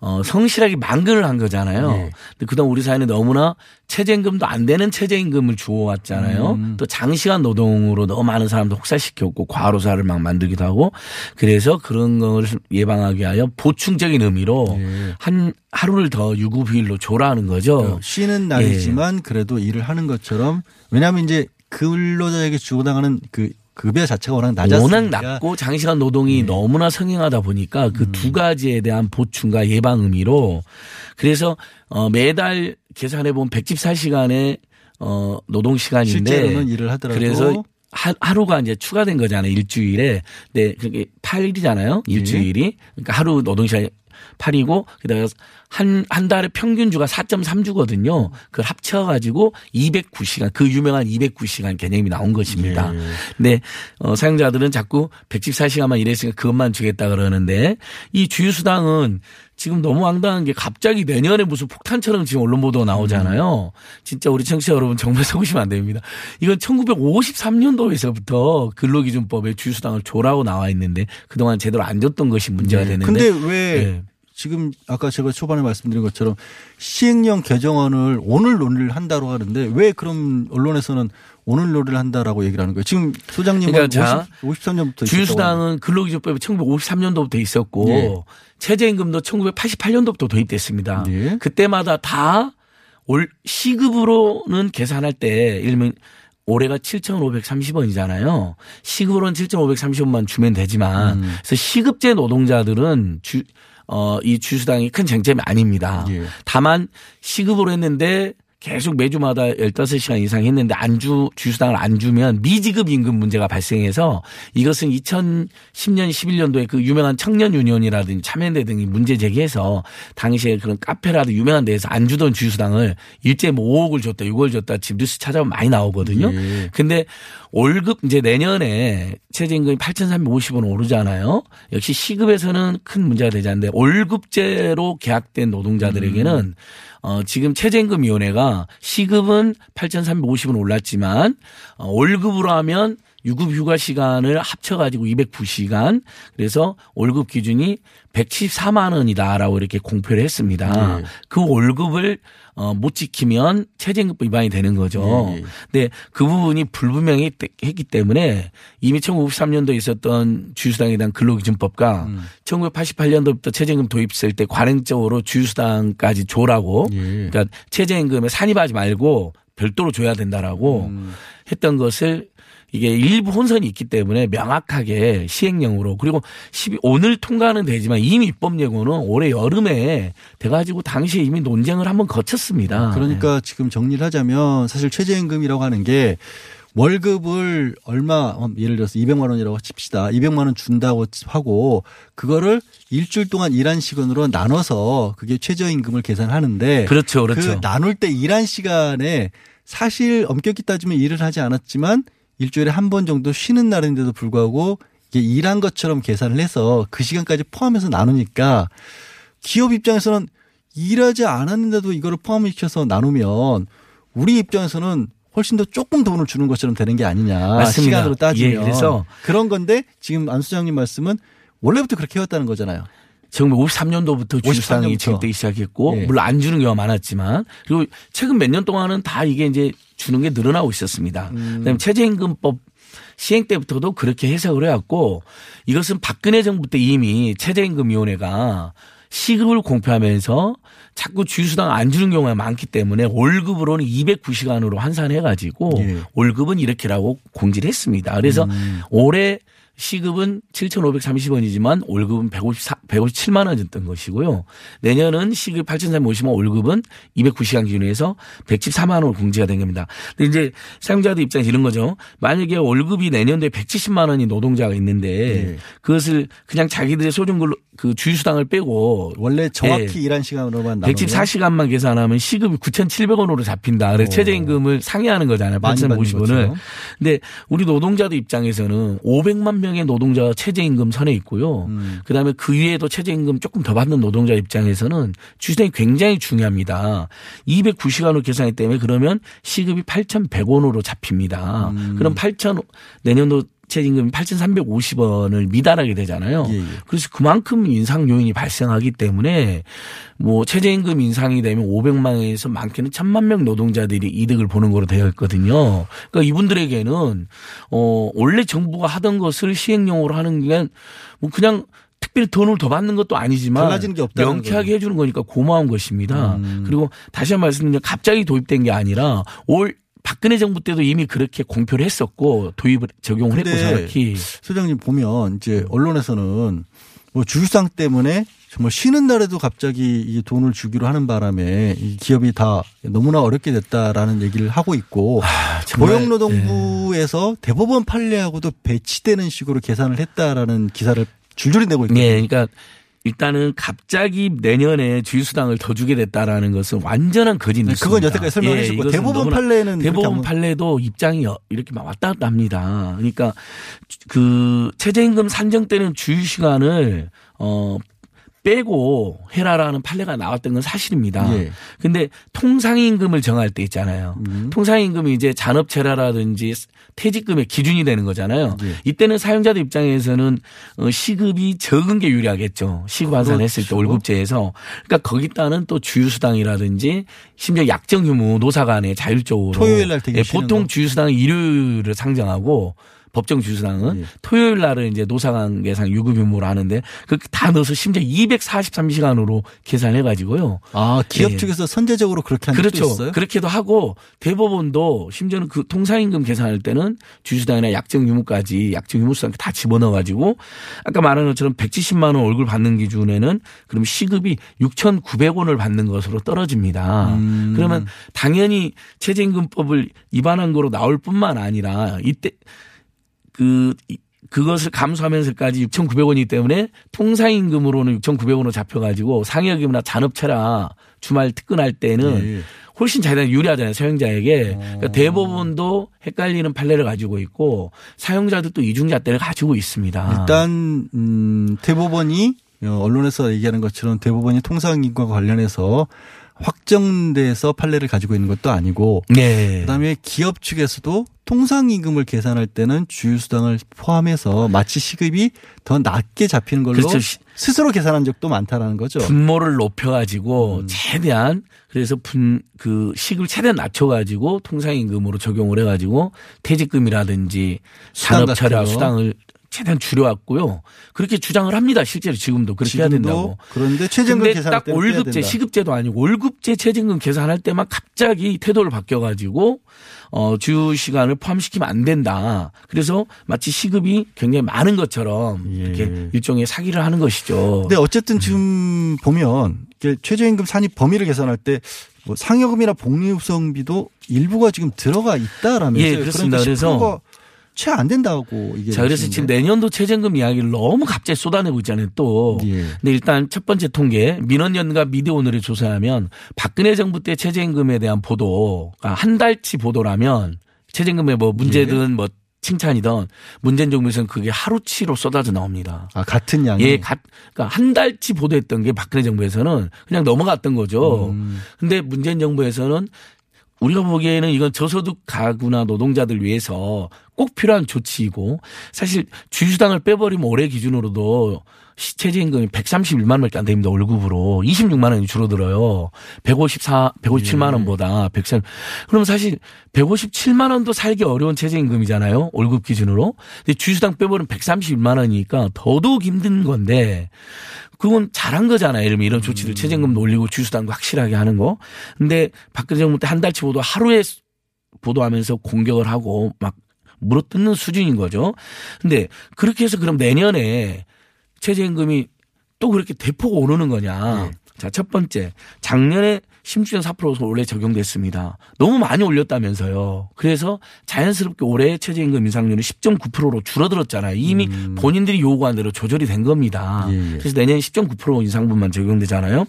어, 성실하게 만근을 한 거잖아요. 예. 근데 그동안 우리 사회는 너무나 최저임금도 안 되는 최저임금을 주어왔잖아요. 음. 또 장시간 노동으로 너무 많은 사람들 혹사시켰고 과로사를 막 만들기도 하고 그래서 그런 걸 예방하기 위하여 보충적인 의미로 예. 한 하루를 더 유급휴일로 조라는 거죠. 쉬는 날이지만 그래도 일을 하는 것처럼 왜냐하면 이제 근로자에게 주고 나가는 그 급여 자체가 워낙 낮았으니까 워낙 낮고 장시간 노동이 너무나 성행하다 보니까 그두 가지에 대한 보충과 예방 의미로 그래서 어 매달 계산해 보면 114시간의 어 노동 시간인데 실제로는 일을 하더라도 그래서 하, 하루가 이제 추가된 거잖아요. 일주일에. 네, 그게 8일이잖아요. 일주일이. 그러니까 하루 노동 시간이 8이고 그다가 한, 한 달에 평균 주가 4.3주거든요. 그걸 합쳐 가지고 209시간, 그 유명한 209시간 개념이 나온 것입니다. 근데, 어, 사용자들은 자꾸 114시간만 일했으니까 그것만 주겠다 그러는데 이 주유 수당은 지금 너무 황당한 게 갑자기 내년에 무슨 폭탄처럼 지금 언론 보도 나오잖아요. 진짜 우리 청취자 여러분 정말 *laughs* 속으시면 안 됩니다. 이건 1953년도에서부터 근로기준법에 주유수당을 줘라고 나와 있는데 그동안 제대로 안 줬던 것이 문제가 네. 되는데. 근데 왜 네. 지금 아까 제가 초반에 말씀드린 것처럼 시행령 개정안을 오늘 논의를 한다고 하는데 왜 그럼 언론에서는 오늘 논의를 한다라고 얘기를 하는 거예요? 지금 소장님은 그러니까 자, 50, 53년부터 주유수당은 근로기준법이 1953년도부터 있었고 예. 최저임금도 1988년도부터 도입됐습니다. 예. 그때마다 다 올 시급으로는 계산할 때 예를 들면 올해가 7,530원이잖아요. 시급으로는 7,530원만 주면 되지만 음. 그래서 시급제 노동자들은 주, 어, 이 주수당이 큰 쟁점이 아닙니다. 예. 다만 시급으로 했는데 계속 매주마다 15시간 이상 했는데 안 주, 주수당을 안 주면 미지급 임금 문제가 발생해서 이것은 2010년, 11년도에 그 유명한 청년 유니온이라든지 참여연대 등이 문제 제기해서 당시에 그런 카페라도 유명한 데에서 안 주던 주수당을 일제히 뭐 5억을 줬다, 6억을 줬다 지금 뉴스 찾아보면 많이 나오거든요. 예. 근데 월급 이제 내년에 최저임금이 8,350원 오르잖아요. 역시 시급에서는 큰 문제가 되지 않는데 월급제로 계약된 노동자들에게는 어, 지금 최저임금위원회가 시급은 8,350원 올랐지만 어, 월급으로 하면 유급 휴가 시간을 합쳐가지고 209시간 그래서 월급 기준이 114만 원이다라고 이렇게 공표를 했습니다. 네. 그 월급을 어, 못 지키면 최저임금 위반이 되는 거죠. 예, 예. 근데 그 부분이 불분명했기 때문에 이미 1953년도에 있었던 주유수당에 대한 근로기준법과 음. 1988년도부터 최저임금 도입했을 때 관행적으로 주유수당까지 줘라고 예. 그러니까 최저임금에 산입하지 말고 별도로 줘야 된다라고 음. 했던 것을 이게 일부 혼선이 있기 때문에 명확하게 시행령으로 그리고 12 오늘 통과는 되지만 이미 입법 예고는 올해 여름에 돼가지고 당시에 이미 논쟁을 한번 거쳤습니다. 그러니까 지금 정리를 하자면 사실 최저임금이라고 하는 게 월급을 얼마 예를 들어서 200만 원이라고 칩시다. 200만 원 준다고 하고 그거를 일주일 동안 일한 시간으로 나눠서 그게 최저임금을 계산하는데 그렇죠, 그렇죠. 그 나눌 때 일한 시간에 사실 엄격히 따지면 일을 하지 않았지만 일주일에 한 번 정도 쉬는 날인데도 불구하고 이게 일한 것처럼 계산을 해서 그 시간까지 포함해서 나누니까 기업 입장에서는 일하지 않았는데도 이거를 포함시켜서 나누면 우리 입장에서는 훨씬 더 조금 돈을 주는 것처럼 되는 게 아니냐. 맞습니다. 시간으로 따지면. 예, 그래서 그런 건데 지금 안 수장님 말씀은 원래부터 그렇게 해왔다는 거잖아요. 1953년도부터 주유수당이 53년부터. 지급되기 시작했고 예. 물론 안 주는 경우가 많았지만 그리고 최근 몇 년 동안은 다 이게 이제 주는 게 늘어나고 있었습니다. 음. 그다음에 최저임금법 시행 때부터도 그렇게 해석을 해왔고 이것은 박근혜 정부 때 이미 최저임금위원회가 시급을 공표하면서 자꾸 주휴수당 안 주는 경우가 많기 때문에 월급으로는 209시간으로 환산해 가지고 예. 월급은 이렇게라고 공지를 했습니다. 그래서 음. 올해 시급은 7,530원이지만 월급은 154, 157만 원이었던 것이고요. 내년은 시급 8,350원 월급은 209시간 기준에서 114만 원으로 공지가 된 겁니다. 근데 이제 사용자들 입장에서 이런 거죠. 만약에 월급이 내년도에 170만 원이 노동자가 있는데 예. 그것을 그냥 자기들의 소중근로 그 주휴수당을 빼고 원래 정확히 예. 일한 시간으로만 나누면 114시간만 계산하면 시급이 9,700원으로 잡힌다. 그래서 오. 최저임금을 상회하는 거잖아요. 많이 받는 8,050원을. 것처럼. 근데 우리 노동자들 입장에서는 500만 명의 노동자가 최저임금 선에 있고요. 음. 그다음에 그 위에도 최저임금 조금 더 받는 노동자 입장에서는 주휴수당이 굉장히 중요합니다. 209시간으로 계산했기 때문에 그러면 시급이 8,100원으로 잡힙니다. 음. 그럼 8,000 내년도 최저임금이 8,350원을 미달하게 되잖아요. 예, 예. 그래서 그만큼 인상 요인이 발생하기 때문에 뭐 최저임금 인상이 되면 500만 원에서 많게는 1000만 명 노동자들이 이득을 보는 거로 되어 있거든요. 그러니까 이분들에게는 어 원래 정부가 하던 것을 시행령으로 하는 게뭐 그냥 특별히 돈을 더 받는 것도 아니지만 게 명쾌하게 해주는 거니까 고마운 것입니다. 음. 그리고 다시 한번 말씀드리면 갑자기 도입된 게 아니라 올 박근혜 정부 때도 이미 그렇게 공표를 했었고 도입을 적용을 했고 정확히 소장님 보면 이제 언론에서는 뭐 주휴상 때문에 정말 쉬는 날에도 갑자기 이 돈을 주기로 하는 바람에 이 기업이 다 너무나 어렵게 됐다라는 얘기를 하고 있고 아, 정말, 네. 고용노동부에서 대법원 판례하고도 배치되는 식으로 계산을 했다라는 기사를 줄줄이 내고 있거든요. 네, 그러니까 일단은 갑자기 내년에 주휴수당을 더 주게 됐다라는 것은 완전한 거짓 네, 뉴스입니다. 그건 여태까지 설명해 이것은 대법원 너무나 판례는 한번- 판례도 입장이 여- 이렇게 막 왔다 갔다 합니다. 그러니까 그 최저임금 산정 때는 주휴 시간을 어 빼고 해라라는 판례가 나왔던 건 사실입니다. 예. 근데 통상임금을 정할 때 있잖아요. 음. 통상임금이 이제 잔업체라라든지 퇴직금의 기준이 되는 거잖아요. 예. 이때는 사용자들 입장에서는 어, 시급이 적은 게 유리하겠죠. 시급 환산했을 때 그렇죠. 월급제에서. 그러니까 거기다는 또 주휴수당이라든지 심지어 약정 휴무 노사 간에 자율적으로 토요일 날 되게 예, 보통 거. 주휴수당은 일요일을 상정하고 법정 주휴수당은 예. 토요일 날은 이제 노사관 계상 유급 유무로 하는데 그렇게 다 넣어서 심지어 243시간으로 계산해 가지고요. 아 기업 예. 측에서 선제적으로 그렇게 하는 그렇죠. 있어요? 그렇게도 하고 대법원도 심지어는 그 통상임금 계산할 때는 주휴수당이나 약정 유무까지 약정 유무수당 다 집어넣어 가지고 아까 말한 것처럼 170만 원 얼굴 받는 기준에는 그럼 시급이 6,900원을 받는 것으로 떨어집니다. 음. 그러면 당연히 최저임금법을 위반한 거로 나올 뿐만 아니라 이때 그 이- 그것을 감수하면서까지 6,900원이기 때문에 통상임금으로는 6,900원으로 잡혀가지고 상여금이나 잔업체라 주말 특근할 때는 예. 훨씬 자기가 유리하잖아요 사용자에게 그러니까 대법원도 헷갈리는 판례를 가지고 있고 사용자들도 이중잣대를 가지고 있습니다. 일단 음, 대법원이 어, 언론에서 얘기하는 것처럼 대법원이 통상임금과 관련해서 확정돼서 판례를 가지고 있는 것도 아니고 네. 그다음에 기업 측에서도 통상 임금을 계산할 때는 주휴 수당을 포함해서 마치 시급이 더 낮게 잡히는 걸로 그렇죠. 시- 스스로 계산한 적도 많다라는 거죠. 분모를 음. 높여 가지고 최대한 그래서 분 그 시급을 최대한 낮춰 가지고 통상 임금으로 적용을 해 가지고 퇴직금이라든지 수당 산업차량 같은 거. 수당을 최대한 줄여왔고요. 그렇게 주장을 합니다. 실제로 지금도 그렇게 해야 지금도 된다고. 그런데 최저임금 계산할 딱 월급제. 시급제도 아니고 월급제 최저임금 계산할 때만 갑자기 태도를 바뀌어 가지고 어, 주 시간을 포함시키면 안 된다. 그래서 마치 시급이 굉장히 많은 것처럼 이렇게 일종의 사기를 하는 것이죠. 근데 어쨌든 지금 보면 이게 최저임금 산입 범위를 계산할 때 뭐 상여금이나 복리후성비도 일부가 지금 들어가 있다라면서요. 예, 그렇습니다. 그래서 채 안 된다고 이게 자, 그래서 지금 내년도 최저임금 이야기를 너무 갑자기 쏟아내고 있잖아요, 또. 예. 근데 일단 첫 번째 통계, 민원연과 미디어오늘을 조사하면 박근혜 정부 때 최저임금에 대한 보도가 한 달치 보도라면 최저임금에 뭐 문제든 뭐 칭찬이든 문재인 정부에서는 그게 하루치로 쏟아져 나옵니다. 아, 같은 양이 예, 가, 그러니까 한 달치 보도했던 게 박근혜 정부에서는 그냥 넘어갔던 거죠. 음. 근데 문재인 정부에서는 우리가 보기에는 이건 저소득 가구나 노동자들 위해서 꼭 필요한 조치이고 사실 주휴수당을 빼버리면 올해 기준으로도 시- 최저임금이 131만 원밖에 안 됩니다. 월급으로 26만 원이 줄어들어요. 154, 157만 원보다 103. 그럼 사실 157만 원도 살기 어려운 최저임금이잖아요. 월급 기준으로. 근데 주휴수당 빼버리면 131만 원이니까 더더욱 힘든 건데 그건 잘한 거잖아요. 들면 이런 조치를 최저임금도 올리고 주휴수당도 확실하게 하는 거. 근데 박근혜 정부 때 한 달치 보도 하루에 보도하면서 공격을 하고 막 물어뜯는 수준인 거죠. 근데 그렇게 해서 그럼 내년에 최저임금이 또 그렇게 대폭 오르는 거냐. 자, 첫 번째. 작년에 심주전 4% 원래 적용됐습니다. 너무 많이 올렸다면서요. 그래서 자연스럽게 올해 최저임금 인상률이 10.9%로 줄어들었잖아요. 이미 본인들이 요구한 대로 조절이 된 겁니다. 그래서 내년 10.9% 인상분만 적용되잖아요.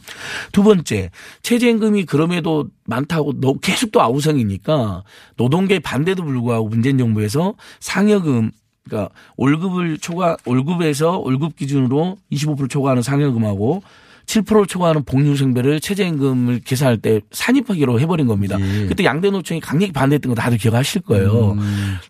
두 번째, 최저임금이 그럼에도 많다고 너- 계속 또 아우성이니까 노동계 반대도 불구하고 문재인 정부에서 상여금 그러니까 월급을 초과 월급에서 월급 기준으로 25% 초과하는 상여금하고 7%를 초과하는 복리후생배를 최저임금을 계산할 때 산입하기로 해버린 겁니다. 그때 양대 노총이 강력히 반대했던 거 다들 기억하실 거예요.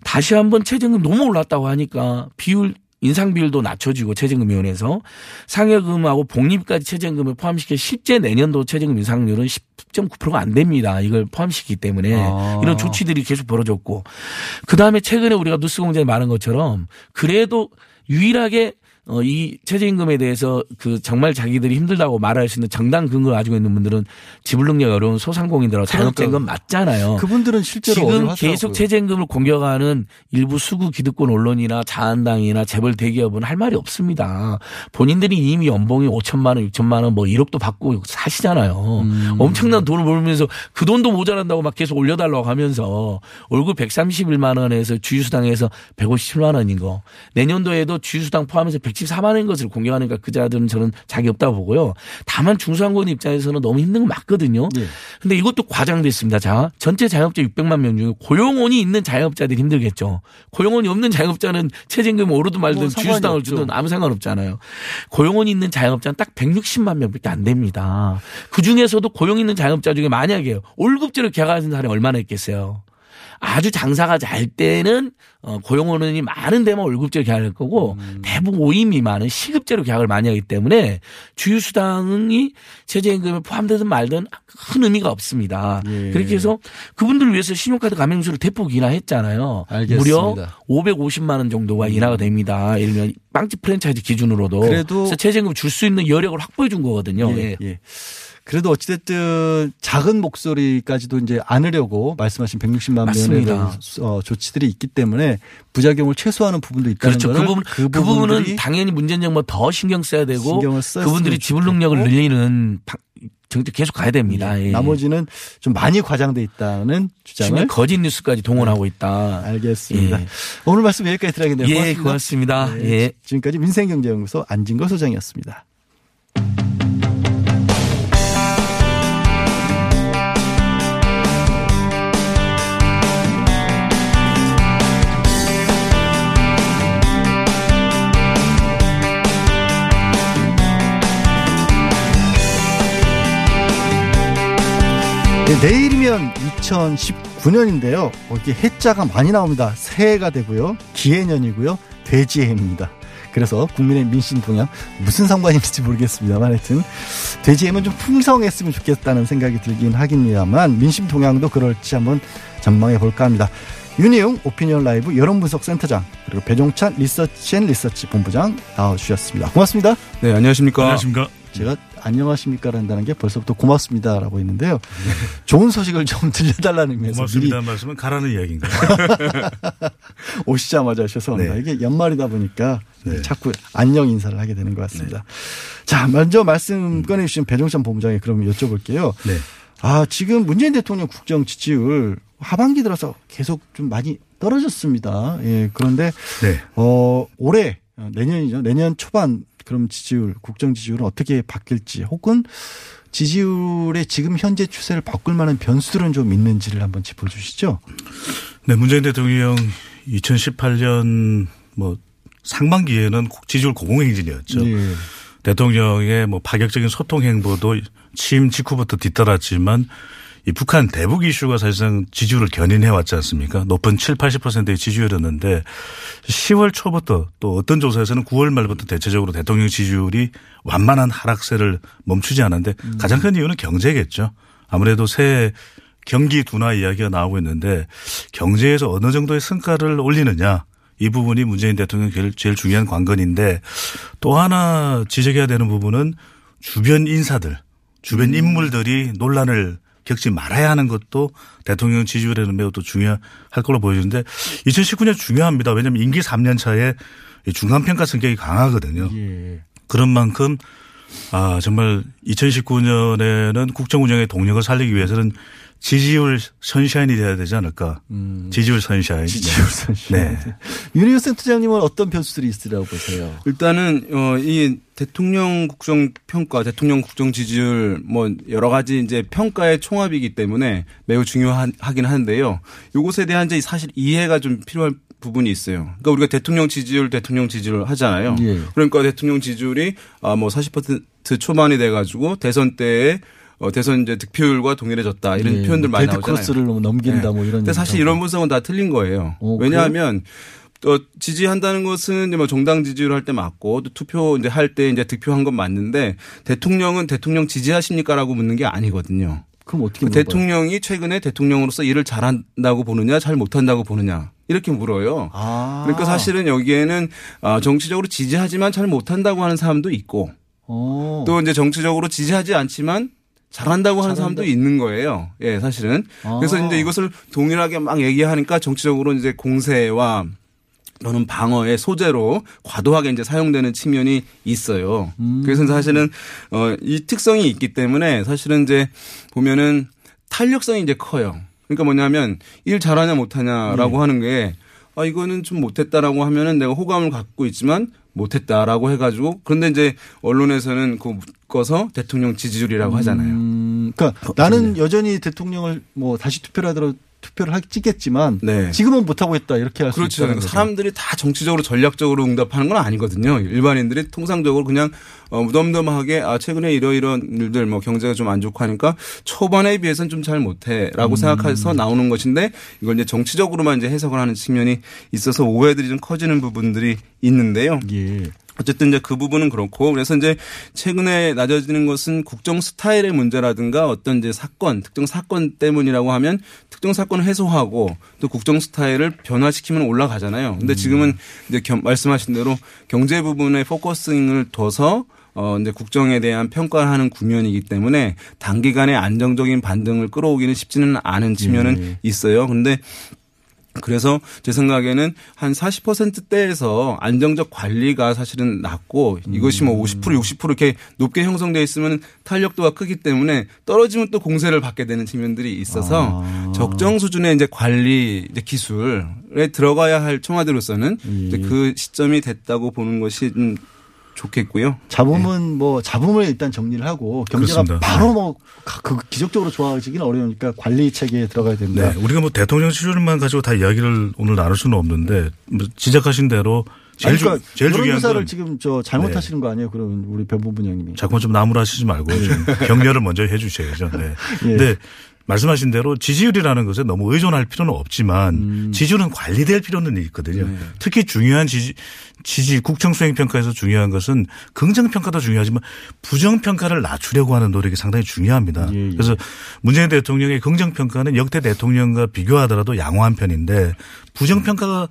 다시 한번 최저임금 너무 올랐다고 하니까 비율 인상 비율도 낮춰지고 최저임금위원회에서 상여금하고 복리까지 최저임금을 포함시켜 실제 내년도 최저임금 인상률은 10.9%가 안 됩니다. 이걸 포함시키기 때문에 아. 이런 조치들이 계속 벌어졌고 그 다음에 최근에 우리가 뉴스공장에 말한 것처럼 그래도 유일하게 어, 이 최저임금에 대해서 그 정말 자기들이 힘들다고 말할 수 있는 정당 근거를 가지고 있는 분들은 지불 능력이 어려운 소상공인들하고 자영업자인 건 맞잖아요. 그분들은 실제로 지금. 계속 최저임금을 공격하는 일부 수구 기득권 언론이나 자한당이나 재벌 대기업은 할 말이 없습니다. 본인들이 이미 연봉이 5천만 원, 6천만 원, 뭐 1억도 받고 사시잖아요. 음. 엄청난 돈을 벌면서 그 돈도 모자란다고 막 계속 올려달라고 하면서 월급 131만 원에서 주휴수당에서 157만 원인 거. 내년도에도 주휴수당 포함해서 114만 원인 것을 공격하니까 그 자들은 저는 자기 없다고 보고요. 다만 중소상공인 입장에서는 너무 힘든 건 맞거든요. 근데 이것도 과장됐습니다. 자, 전체 자영업자 600만 명 중에 고용원이 있는 자영업자들이 힘들겠죠. 고용원이 없는 자영업자는 최저임금이 오르든 말든 뭐 주휴수당을. 주든 아무 상관없잖아요. 고용원이 있는 자영업자는 딱 160만 명밖에 안 됩니다. 그 중에서도 고용 있는 자영업자 중에 만약에 월급제로 계약하는 사람이 얼마나 있겠어요. 아주 장사가 잘 때는 어, 고용원이 많은 데만 월급제로 계약할 거고 대부분 5인 미만은 시급제로 계약을 많이 하기 때문에 주휴수당이 최저임금에 포함되든 말든 큰 의미가 없습니다. 예. 그렇게 해서 그분들을 위해서 신용카드 가맹수를 대폭 인하했잖아요. 알겠습니다. 무려 550만 원 정도가 인하가 됩니다. 예를 들면 빵집 프랜차이즈 기준으로도 그래도- 최저임금 줄 수 있는 여력을 확보해 준 거거든요. 예, 예. 예. 그래도 어찌됐든 작은 목소리까지도 이제 안으려고 말씀하신 160만 맞습니다. 명의 어, 조치들이 있기 때문에 부작용을 최소화하는 부분도 있다는 그렇죠. 그 부분 그, 부분은 당연히 문재인 정부가 더 신경 써야 되고 그분들이 지불 능력을 늘리는 방- 정책 계속 가야 됩니다. 예. 나머지는 좀 많이 과장돼 있다는 주장을 거짓 뉴스까지 동원하고 있다. 알겠습니다. 예. 오늘 말씀 여기까지 들어야겠네요. 예, 고맙습니다. 고맙습니다. 네, 예. 지금까지 민생경제연구소 안진거 소장이었습니다. 네, 내일이면 2019년인데요. 이게 해자가 많이 나옵니다. 새해가 되고요. 기해년이고요. 돼지해입니다. 그래서 국민의 민심 동향 무슨 상관인지 모르겠습니다만 하여튼 돼지해면 좀 풍성했으면 좋겠다는 생각이 들긴 하겠습니다만 민심 동향도 그럴지 한번 전망해 볼까 합니다. 윤희웅 오피니언 라이브 여론분석 센터장 그리고 배종찬 리서치 앤 리서치 본부장 나와주셨습니다. 고맙습니다. 네, 안녕하십니까. 안녕하십니까. 제가 안녕하십니까 한다는 게 벌써부터 고맙습니다라고 했는데요. 좋은 소식을 좀 *laughs* 들려달라는 의미에서 고맙습니다. 말씀은 가라는 이야기인가요? *laughs* 오시자마자 죄송합니다. 네. 이게 연말이다 보니까 자꾸 안녕 인사를 하게 되는 것 같습니다. 자, 먼저 말씀 꺼내주신 배종찬 본부장에 그럼 여쭤볼게요. 네. 아, 지금 문재인 대통령 국정 지지율 하반기 들어서 계속 좀 많이 떨어졌습니다. 예, 그런데 네. 어, 올해 어, 내년이죠. 내년 초반 그럼 지지율, 국정 지지율은 어떻게 바뀔지 혹은 지지율의 지금 현재 추세를 바꿀 만한 변수들은 좀 있는지를 한번 짚어주시죠. 네, 문재인 대통령 2018년 뭐 상반기에는 지지율 고공행진이었죠. 예. 대통령의 뭐 파격적인 소통 행보도 취임 직후부터 뒤따랐지만 이 북한 대북 이슈가 사실상 지지율을 견인해 왔지 않습니까? 높은 7, 80%의 지지율이었는데 10월 초부터 또 어떤 조사에서는 9월 말부터 대체적으로 대통령 지지율이 완만한 하락세를 멈추지 않았는데 가장 큰 이유는 경제겠죠. 아무래도 새해 경기 둔화 이야기가 나오고 있는데 경제에서 어느 정도의 성과를 올리느냐 이 부분이 문재인 대통령 제일, 제일 중요한 관건인데 또 하나 지적해야 되는 부분은 주변 인사들, 주변 인물들이 논란을 겪지 말아야 하는 것도 대통령 지지율에는 매우 또 중요할 걸로 보여지는데 2019년 중요합니다. 왜냐하면 임기 3년 차에 중간평가 성격이 강하거든요. 그런 만큼 아 정말 2019년에는 국정 운영의 동력을 살리기 위해서는 지지율 선샤인이 돼야 되지 않을까. 지지율 선샤인. 지지율 선샤인. 네. 윤희호 센터장님은 어떤 변수들이 있으리라고 보세요? 일단은 어, 이 대통령 국정 평가, 대통령 국정 지지율 뭐 여러 가지 이제 평가의 총합이기 때문에 매우 중요하긴 한데요. 요것에 대한 이제 사실 이해가 좀 필요할 부분이 있어요. 그러니까 우리가 대통령 지지율, 대통령 지지율 하잖아요. 예. 그러니까 대통령 지지율이 아뭐 40% 초반이 돼가지고 대선 때에 어, 대선 이제 득표율과 동일해졌다 이런 예, 표현들 뭐 많이 나오잖아요. 크로스를 너무 넘긴다 뭐 이런 근데 사실 이런 분석은 다 틀린 거예요. 어, 왜냐하면 또 지지한다는 것은 이제 뭐 정당 지지를 할 때 맞고 또 투표 이제 할 때 이제 득표한 건 맞는데 대통령은 대통령 지지하십니까라고 묻는 게 아니거든요. 그럼 어떻게 물어봐요? 대통령이 최근에 대통령으로서 일을 잘한다고 보느냐 잘 못한다고 보느냐 이렇게 물어요. 아. 그러니까 사실은 여기에는 아, 정치적으로 지지하지만 잘 못한다고 하는 사람도 있고 어. 또 이제 정치적으로 지지하지 않지만 잘한다고 하는 사람도 있는 거예요. 예, 사실은. 아. 그래서 이제 이것을 동일하게 막 얘기하니까 정치적으로 이제 공세와 또는 방어의 소재로 과도하게 이제 사용되는 측면이 있어요. 음. 그래서 사실은 어, 이 특성이 있기 때문에 사실은 이제 보면은 탄력성이 이제 커요. 그러니까 뭐냐면 일 잘하냐 못하냐라고 네. 하는 게 아, 이거는 좀 못했다라고 하면은 내가 호감을 갖고 있지만 못했다라고 해가지고 그런데 이제 언론에서는 그 묶어서 대통령 지지율이라고 하잖아요. 음, 그러니까 나는 여전히 대통령을 뭐 다시 투표를 하더라도 투표를 하겠지만 지금은 못 하고 있다 이렇게 할수 네. 그렇죠. 있다는. 사람들이 다 정치적으로 전략적으로 응답하는 건 아니거든요. 일반인들이 통상적으로 그냥 어, 무덤덤하게 아 최근에 이러이런 일들 뭐 경제가 좀 안 좋고 하니까 초반에 비해서는 좀 잘 못해라고 음. 생각해서 나오는 것인데 이걸 이제 정치적으로만 이제 해석을 하는 측면이 있어서 오해들이 좀 커지는 부분들이 있는데요. 예. 어쨌든 이제 그 부분은 그렇고 그래서 이제 최근에 낮아지는 것은 국정 스타일의 문제라든가 어떤 이제 사건 특정 사건 때문이라고 하면 특정 사건을 해소하고 또 국정 스타일을 변화시키면 올라가잖아요. 근데 지금은 이제 겸- 말씀하신 대로 경제 부분에 focusing을 둬서 어, 이제 국정에 대한 평가를 하는 국면이기 때문에 단기간에 안정적인 반등을 끌어오기는 쉽지는 않은 측면은 예. 있어요. 근데 그래서 제 생각에는 한 40%대에서 안정적 관리가 사실은 낮고 이것이 뭐 50% 60% 이렇게 높게 형성돼 있으면 탄력도가 크기 때문에 떨어지면 또 공세를 받게 되는 측면들이 있어서 적정 수준의 이제 관리 이제 기술에 들어가야 할 청와대로서는 이제 그 시점이 됐다고 보는 것이 좀 좋겠고요. 잡음은 뭐 잡음을 일단 정리를 하고 경제가 그렇습니다. 바로 뭐그 기적적으로 좋아지기는 어려우니까 관리 체계에 들어가야 된다. 네. 우리가 뭐 대통령 시절만 가지고 다 이야기를 오늘 나눌 수는 없는데 뭐 지적하신 대로 제일, 아니, 그러니까 주, 제일 중요한 건 지금 저 잘못하시는 거 아니에요? 그러면 우리 변보분 형님이. 자꾸만 좀 나무라시지 말고 좀 *laughs* 격려를 먼저 해 주셔야죠. 네. *laughs* 예. 근데 말씀하신 대로 지지율이라는 것에 너무 의존할 필요는 없지만 음. 지지율은 관리될 필요는 있거든요. 네. 특히 중요한 지지, 지지 국정 수행 평가에서 중요한 것은 긍정 평가도 중요하지만 부정 평가를 낮추려고 하는 노력이 상당히 중요합니다. 예, 그래서 문재인 대통령의 긍정 평가는 역대 대통령과 비교하더라도 양호한 편인데 부정 평가가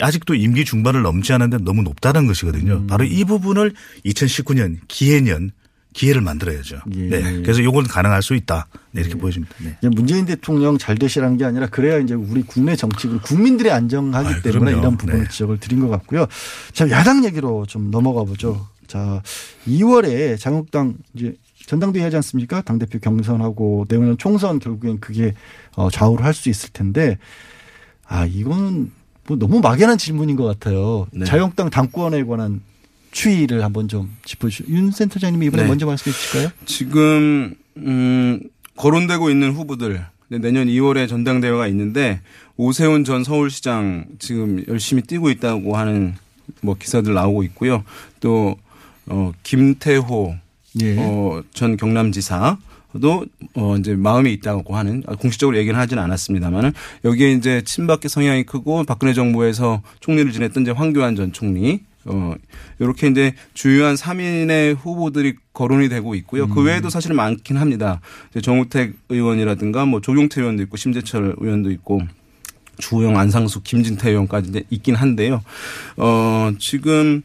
아직도 임기 중반을 넘지 않은데 너무 높다는 것이거든요. 음. 바로 이 부분을 2019년 기해년 기회를 만들어야죠. 예. 네. 그래서 요건 가능할 수 있다. 네, 이렇게 보여집니다. 네. 문재인 대통령 잘 되시라는 게 아니라 그래야 이제 우리 국내 정치를 국민들이 안정하기 아이, 때문에 그럼요. 이런 부분을 네. 지적을 드린 것 같고요. 자, 야당 얘기로 좀 넘어가 보죠. 자, 2월에 자유한국당 이제 전당대회 하지 않습니까? 당대표 경선하고 내후년 총선 결국엔 그게 어, 좌우를 할 수 있을 텐데 아, 이거는 뭐 너무 막연한 질문인 것 같아요. 네. 자유한국당 당권에 관한 추이를 한번 좀 짚어주시죠. 윤 센터장님이 이번에 네. 먼저 말씀해 주실까요? 지금 음 거론되고 있는 후보들 내년 2월에 전당대회가 있는데 오세훈 전 서울시장 지금 열심히 뛰고 있다고 하는 뭐 기사들 나오고 있고요. 또 어, 김태호 예. 어, 전 경남지사 도 어, 이제 마음이 있다고 하는 아, 공식적으로 얘기는 하지는 않았습니다만은 여기에 이제 친박계 성향이 크고 박근혜 정부에서 총리를 지냈던 이제 황교안 전 총리 어, 요렇게 이제 주요한 3인의 후보들이 거론이 되고 있고요. 그 외에도 사실은 많긴 합니다. 이제 정우택 의원이라든가 뭐 조경태 의원도 있고 심재철 의원도 있고 주호영, 안상수, 김진태 의원까지 이제 있긴 한데요. 어, 지금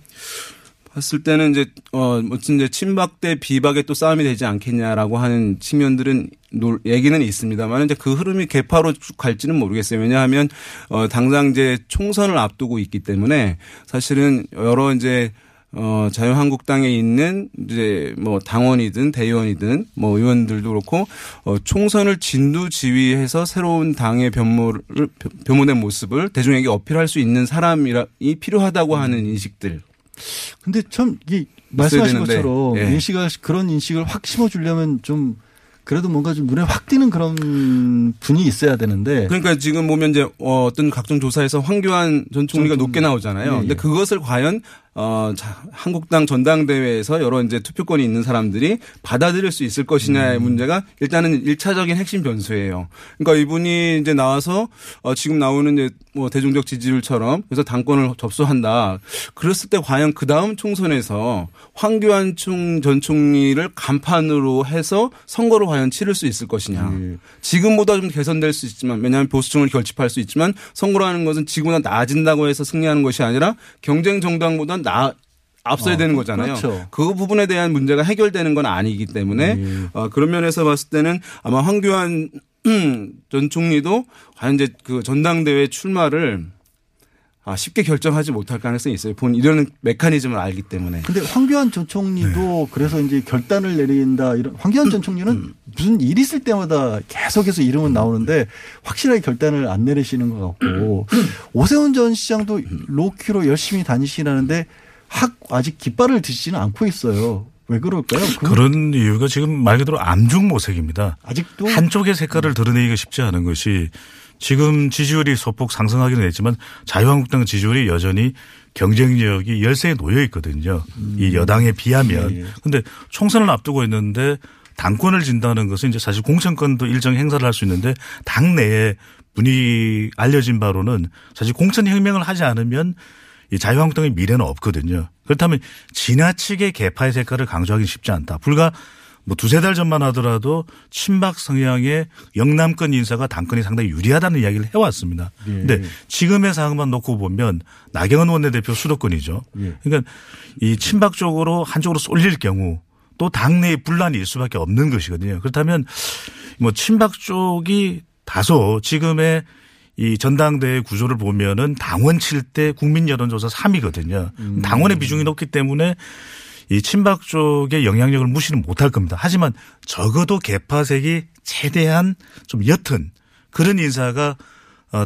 봤을 때는 이제 어 무슨 이제 친박 대 비박의 또 싸움이 되지 않겠냐라고 하는 측면들은 놀 얘기는 있습니다만 이제 그 흐름이 개파로 쭉 갈지는 모르겠어요. 왜냐하면 어 당장 이제 총선을 앞두고 있기 때문에 사실은 여러 이제 어, 자유한국당에 있는 이제 뭐 당원이든 대의원이든 뭐 의원들도 그렇고 어, 총선을 진두지휘해서 새로운 당의 변모를 변모된 모습을 대중에게 어필할 수 있는 사람이 필요하다고 하는 인식들 근데 참 이게 말씀하신 것처럼 예. 민 씨가 그런 인식을 확 심어주려면 좀 그래도 뭔가 좀 눈에 확 띄는 그런 분이 있어야 되는데 그러니까 지금 보면 이제 어, 어떤 각종 조사에서 황교안 전 총리가 높게 나오잖아요. 예, 예. 근데 그것을 과연 어, 자, 한국당 전당대회에서 여러 이제 투표권이 있는 사람들이 받아들일 수 있을 것이냐의 음. 문제가 일단은 일차적인 핵심 변수예요. 그러니까 이분이 이제 나와서 어, 지금 나오는 이제 뭐 대중적 지지율처럼 그래서 당권을 접수한다. 그랬을 때 과연 그 다음 총선에서 황교안 총전 총리를 간판으로 해서 선거를 과연 치를 수 있을 것이냐. 예. 지금보다 좀 개선될 수 있지만 왜냐하면 보수층을 결집할 수 있지만 선거라는 것은 지금보다 나아진다고 해서 승리하는 것이 아니라 경쟁 정당보다 나 앞서야 어, 되는 그- 거잖아요. 그렇죠. 그 부분에 대한 문제가 해결되는 건 아니기 때문에 예. 어, 그런 면에서 봤을 때는 아마 황교안 *clears throat* 전 총리도 과연 이제 그 전당대회 출마를 아, 쉽게 결정하지 못할 가능성이 있어요. 본 이런 메커니즘을 알기 때문에. 근데 황교안 전 총리도 그래서 이제 결단을 내린다 이런 황교안 전 총리는 무슨 일 있을 때마다 계속해서 이름은 나오는데 확실하게 결단을 안 내리시는 것 같고 오세훈 전 시장도 로키로 열심히 다니시라는데 확 아직 깃발을 드시지는 않고 있어요. 왜 그럴까요? 그- 그런 이유가 지금 말 그대로 암중 모색입니다. 아직도 한쪽의 색깔을 드러내기가 쉽지 않은 것이 지금 지지율이 소폭 상승하기는 했지만 자유한국당 지지율이 여전히 경쟁력이 열세에 놓여 있거든요. 이 여당에 비하면. 예, 예. 총선을 앞두고 있는데 당권을 진다는 것은 이제 사실 공천권도 일정 행사를 할 수 있는데 당 내에 분이 알려진 바로는 사실 공천 혁명을 하지 않으면 이 자유한국당의 미래는 없거든요. 그렇다면 지나치게 개파의 색깔을 강조하기 쉽지 않다. 불과 뭐 두세 달 전만 하더라도 친박 성향의 영남권 인사가 당권이 상당히 유리하다는 이야기를 해왔습니다. 예. 근데 지금의 상황만 놓고 보면 나경원 원내대표 수도권이죠. 예. 그러니까 이 친박 쪽으로 한쪽으로 쏠릴 경우 또 당내에 분란이 일 수밖에 없는 것이거든요. 그렇다면 뭐 친박 쪽이 다소 지금의 이 전당대회 구조를 보면은 당원 칠 때 국민 여론조사 3위거든요. 음. 당원의 비중이 높기 때문에 이 친박 쪽의 영향력을 무시는 못할 겁니다. 하지만 적어도 개파색이 최대한 좀 옅은 그런 인사가 어,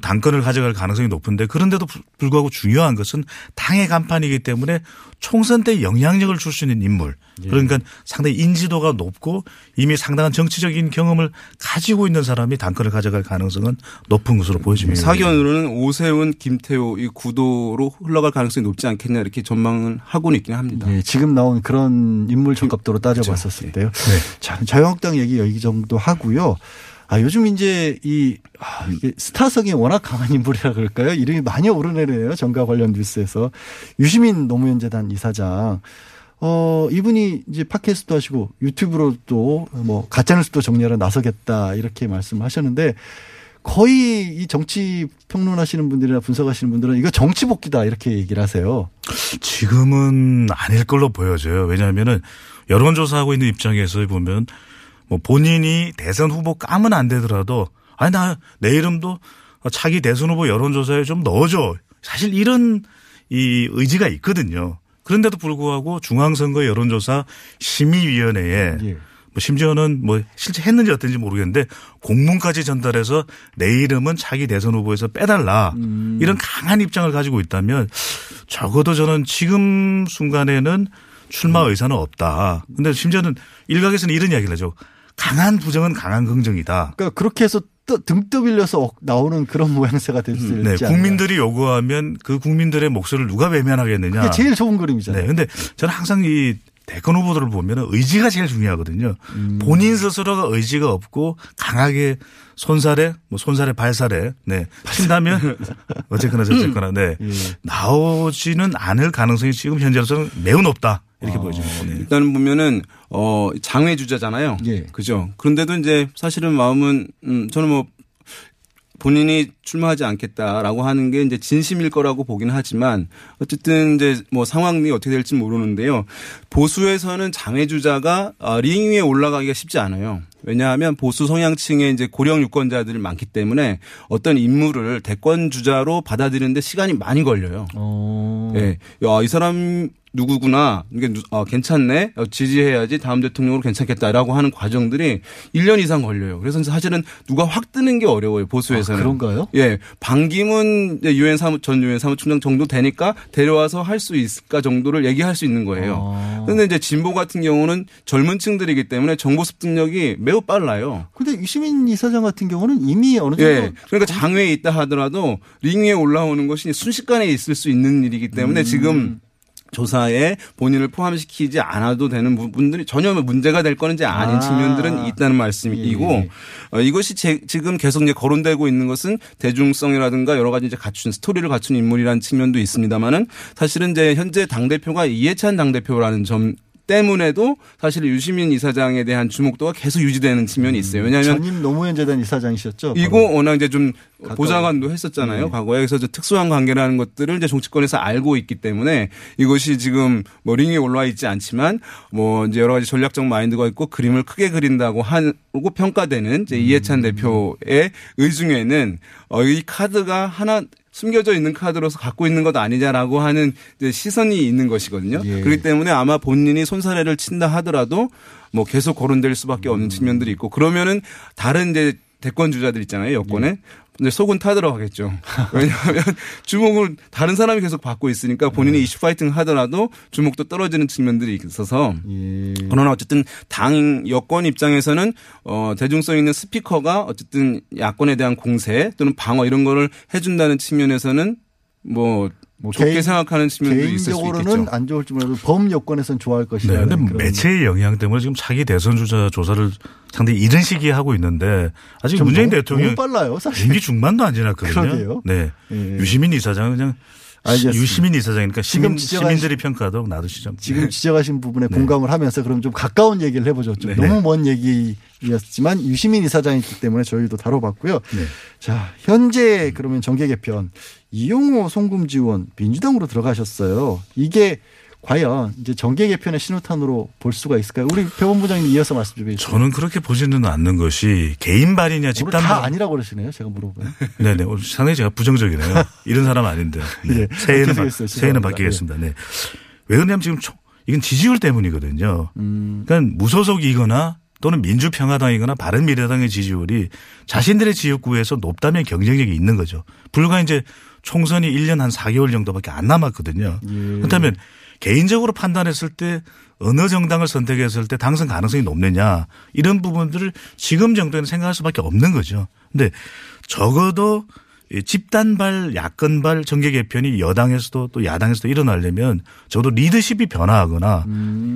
당권을 가져갈 가능성이 높은데 그런데도 불- 불구하고 중요한 것은 당의 간판이기 때문에 총선 때 영향력을 줄 수 있는 인물. 그러니까 상당히 인지도가 높고 이미 상당한 정치적인 경험을 가지고 있는 사람이 당권을 가져갈 가능성은 높은 것으로 보여집니다. 사견으로는 오세훈, 김태호 이 구도로 흘러갈 가능성이 높지 않겠냐 이렇게 전망을 하고는 있긴 합니다. 예, 지금 나온 그런 인물 적합도로 그렇죠. 따져봤었을 때요. 네. 자, 자유한국당 얘기 여기 정도 하고요. 아, 요즘 이제 이, 아, 스타성이 워낙 강한 인물이라 그럴까요? 이름이 많이 오르내리네요. 정가 관련 뉴스에서. 유시민 노무현재단 이사장. 어, 이분이 이제 팟캐스트도 하시고 유튜브로 또뭐 가짜뉴스도 정리하러 나서겠다 이렇게 말씀하셨는데 거의 이 정치 평론하시는 분들이나 분석하시는 분들은 이거 정치 복귀다 이렇게 얘기를 하세요. 지금은 아닐 걸로 보여져요. 왜냐하면은 여론조사하고 있는 입장에서 보면 뭐 본인이 대선 후보 까면 안 되더라도 아니 나 내 이름도 차기 대선 후보 여론조사에 좀 넣어줘. 사실 이런 이 의지가 있거든요. 그런데도 불구하고 중앙선거 여론조사 심의위원회에 예. 뭐 심지어는 뭐 실제 했는지 어떤지 모르겠는데 공문까지 전달해서 내 이름은 차기 대선 후보에서 빼달라 음. 이런 강한 입장을 가지고 있다면 적어도 저는 지금 순간에는 출마 의사는 없다. 근데 심지어는 일각에서는 이런 이야기를 하죠. 강한 부정은 강한 긍정이다. 그러니까 그렇게 해서 떠- 등 떠밀려서 나오는 그런 모양새가 될수 있지 네, 않나. 국민들이 요구하면 그 국민들의 목소리를 누가 외면하겠느냐. 그게 제일 좋은 그림이잖아요. 네, 근데 저는 항상 이 대권 후보들을 보면 의지가 제일 중요하거든요. 본인 스스로가 의지가 없고 강하게 손살에 뭐 손살에 발살에 네 친다면 *laughs* 어쨌거나 저쨌거나 네 나오지는 않을 가능성이 지금 현재로서는 매우 높다 이렇게 보여집니다. 네. 일단은 보면은 어 장외 주자잖아요. 그죠. 그런데도 이제 사실은 마음은 음 저는 뭐 본인이 출마하지 않겠다라고 하는 게 이제 진심일 거라고 보긴 하지만 어쨌든 이제 뭐 상황이 어떻게 될지 모르는데요. 보수에서는 장외 주자가 어, 링 위에 올라가기가 쉽지 않아요. 왜냐하면 보수 성향층의 이제 고령 유권자들이 많기 때문에 어떤 인물을 대권 주자로 받아들이는데 시간이 많이 걸려요. 예. 야, 이 사람 누구구나. 이게 누- 아, 괜찮네. 어, 지지해야지 다음 대통령으로 괜찮겠다라고 하는 과정들이 1년 이상 걸려요. 그래서 사실은 누가 확 뜨는 게 어려워요. 보수에서는. 아, 그런가요? 예. 반기문 유엔 사무 전 유엔 사무총장 정도 되니까 데려와서 할 수 있을까 정도를 얘기할 수 있는 거예요. 아. 그런데 이제 진보 같은 경우는 젊은 층들이기 때문에 정보 습득력이 매우 빨라요. 근데 유시민 이사장 같은 경우는 이미 어느 정도 예. 그러니까 장외에 있다 하더라도 링 위에 올라오는 것이 순식간에 있을 수 있는 일이기 때문에 음. 지금 조사에 본인을 포함시키지 않아도 되는 부분들이 전혀 문제가 될 거는 이제 아닌 아. 측면들은 있다는 말씀이고 예. 어, 이것이 제- 지금 계속 이제 거론되고 있는 것은 대중성이라든가 여러 가지 이제 갖춘 스토리를 갖춘 인물이라는 측면도 있습니다만은 사실은 이제 현재 당 대표가 이해찬 당 대표라는 점 때문에도 사실 유시민 이사장에 대한 주목도가 계속 유지되는 측면이 있어요. 왜냐하면 전임 노무현 재단 이사장이셨죠. 이거 워낙 이제 좀 가까운. 보좌관도 했었잖아요. 네. 과거에 그래서 이제 특수한 관계라는 것들을 이제 정치권에서 알고 있기 때문에 이것이 지금 뭐 링에 올라와 있지 않지만 뭐 이제 여러 가지 전략적 마인드가 있고 그림을 크게 그린다고 하고 평가되는 이제 이해찬 대표의 의중에는 어, 이 카드가 하나 숨겨져 있는 카드로서 갖고 있는 것 아니냐라고 하는 시선이 있는 것이거든요. 그렇기 때문에 아마 본인이 손사래를 친다 하더라도 뭐 계속 거론될 수밖에 없는 측면들이 있고 그러면은 다른 이제 대권 주자들 있잖아요 여권에 근데 속은 타들어가겠죠. *laughs* 왜냐하면 주목을 다른 사람이 계속 받고 있으니까 본인이 이슈 파이팅 하더라도 주목도 떨어지는 측면들이 있어서 그러나 어쨌든 당 여권 입장에서는 어 대중성 있는 스피커가 어쨌든 야권에 대한 공세 또는 방어 이런 거를 해준다는 측면에서는 뭐, 좋게 개인- 생각하는 측면도 있을 수 개인적으로는. 안 좋을지 몰라도 범 여권에선 좋아할 것이다. 네, 근데 매체의 영향 때문에 지금 차기 대선 주자 조사를 상당히 이른 시기에 하고 있는데 아직 좀 문재인 너무- 대통령 너무 빨라요, 사실. 임기 중반도 안 지났거든요. 그러게요. 네, 예. 유시민 이사장은 그냥 알겠습니다. 유시민 이사장이니까 시민, 시민 들이 평가하도록 놔두시죠. 지금 지적하신 부분에 공감을 하면서 그럼 좀 가까운 얘기를 해보죠. 좀 네. 너무 먼 얘기였지만 유시민 이사장이기 때문에 저희도 다뤄봤고요. 네. 자 현재 그러면 정계 개편 이용호 송금지원 민주당으로 들어가셨어요. 이게 과연 이제 정계 개편의 신호탄으로 볼 수가 있을까요? 우리 배원부장님 이어서 말씀 좀 해주세요. 저는 그렇게 보지는 않는 것이 개인 발이냐 집단 다 발. 아니라고 그러시네요. 제가 물어보면. 네네. *laughs* 오늘 상당히 제가 부정적이네요. 이런 사람 아닌데. 네. 예, 새해는, 바. 새해는. 바뀌겠습니다. 네. 왜 그러냐면 지금 총- 이건 지지율 때문이거든요. 음. 그러니까 무소속이거나 또는 민주평화당이거나 바른미래당의 지지율이 자신들의 지역구에서 높다면 경쟁력이 있는 거죠. 불과 이제 총선이 1년 한 4개월 정도밖에 안 남았거든요. 예. 그렇다면 개인적으로 판단했을 때 어느 정당을 선택했을 때 당선 가능성이 높느냐 이런 부분들을 지금 정도에는 생각할 수밖에 없는 거죠. 근데 적어도 이 집단발 야권발 정계 개편이 여당에서도 또 야당에서도 일어나려면 적어도 리더십이 변화하거나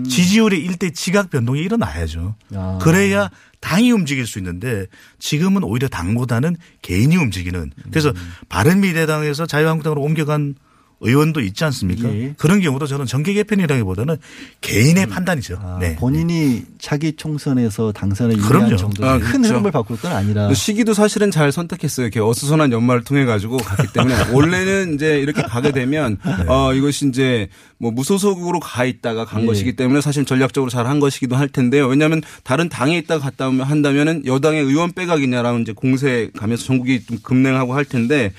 지지율의 일대 지각 변동이 일어나야죠. 아. 그래야 당이 움직일 수 있는데 지금은 오히려 당보다는 개인이 움직이는 그래서 바른미래당에서 자유한국당으로 옮겨간 의원도 있지 않습니까? 예. 그런 경우도 저는 정계 개편이라기보다는 개인의 판단이죠. 네. 본인이 차기 총선에서 당선에 유리한 그럼요. 정도 아, 큰 그렇죠. 흐름을 바꿀 건 아니라 시기도 사실은 잘 선택했어요. 이렇게 어수선한 연말을 통해 가지고 갔기 때문에 *laughs* 원래는 이제 이렇게 가게 되면 *laughs* 어 이것이 이제 뭐 무소속으로 가 있다가 간 예. 것이기 때문에 사실 전략적으로 잘 한 것이기도 할 텐데요. 왜냐하면 다른 당에 있다가 갔다 오면 한다면은 여당의 의원 빼가기냐라는 이제 공세 가면서 전국이 좀 급냉하고 할 텐데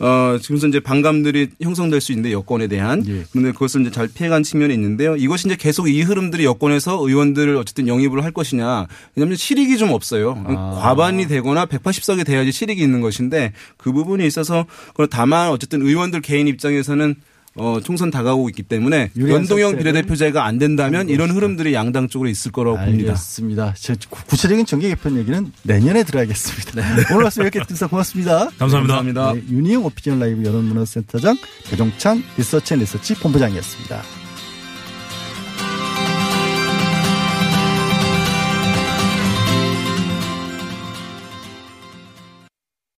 어, 지금서 이제 반감들이 형성될 수 있는데 여권에 대한 그런데 그것을 이제 잘 피해간 측면이 있는데요. 이것이 이제 계속 이 흐름들이 여권에서 의원들을 어쨌든 영입을 할 것이냐. 왜냐하면 실익이 좀 없어요. 과반이 되거나 180석이 돼야지 실익이 있는 것인데 그 부분이 있어서 그럼 다만 어쨌든 의원들 개인 입장에서는 어, 총선 다가오고 있기 때문에 연동형 비례대표제가 안 된다면 이런 흐름들이 양당 쪽으로 있을 거라고 봅니다. 알겠습니다. 제 구- 구체적인 정계 개편 얘기는 내년에 들어야겠습니다. *laughs* 오늘 말씀 이렇게 듣서 고맙습니다. 감사합니다. 감사합니다. 네, 윤희영 오피니언 라이브 여론문화센터장 배종찬 리서치 앤 리서치 본부장이었습니다.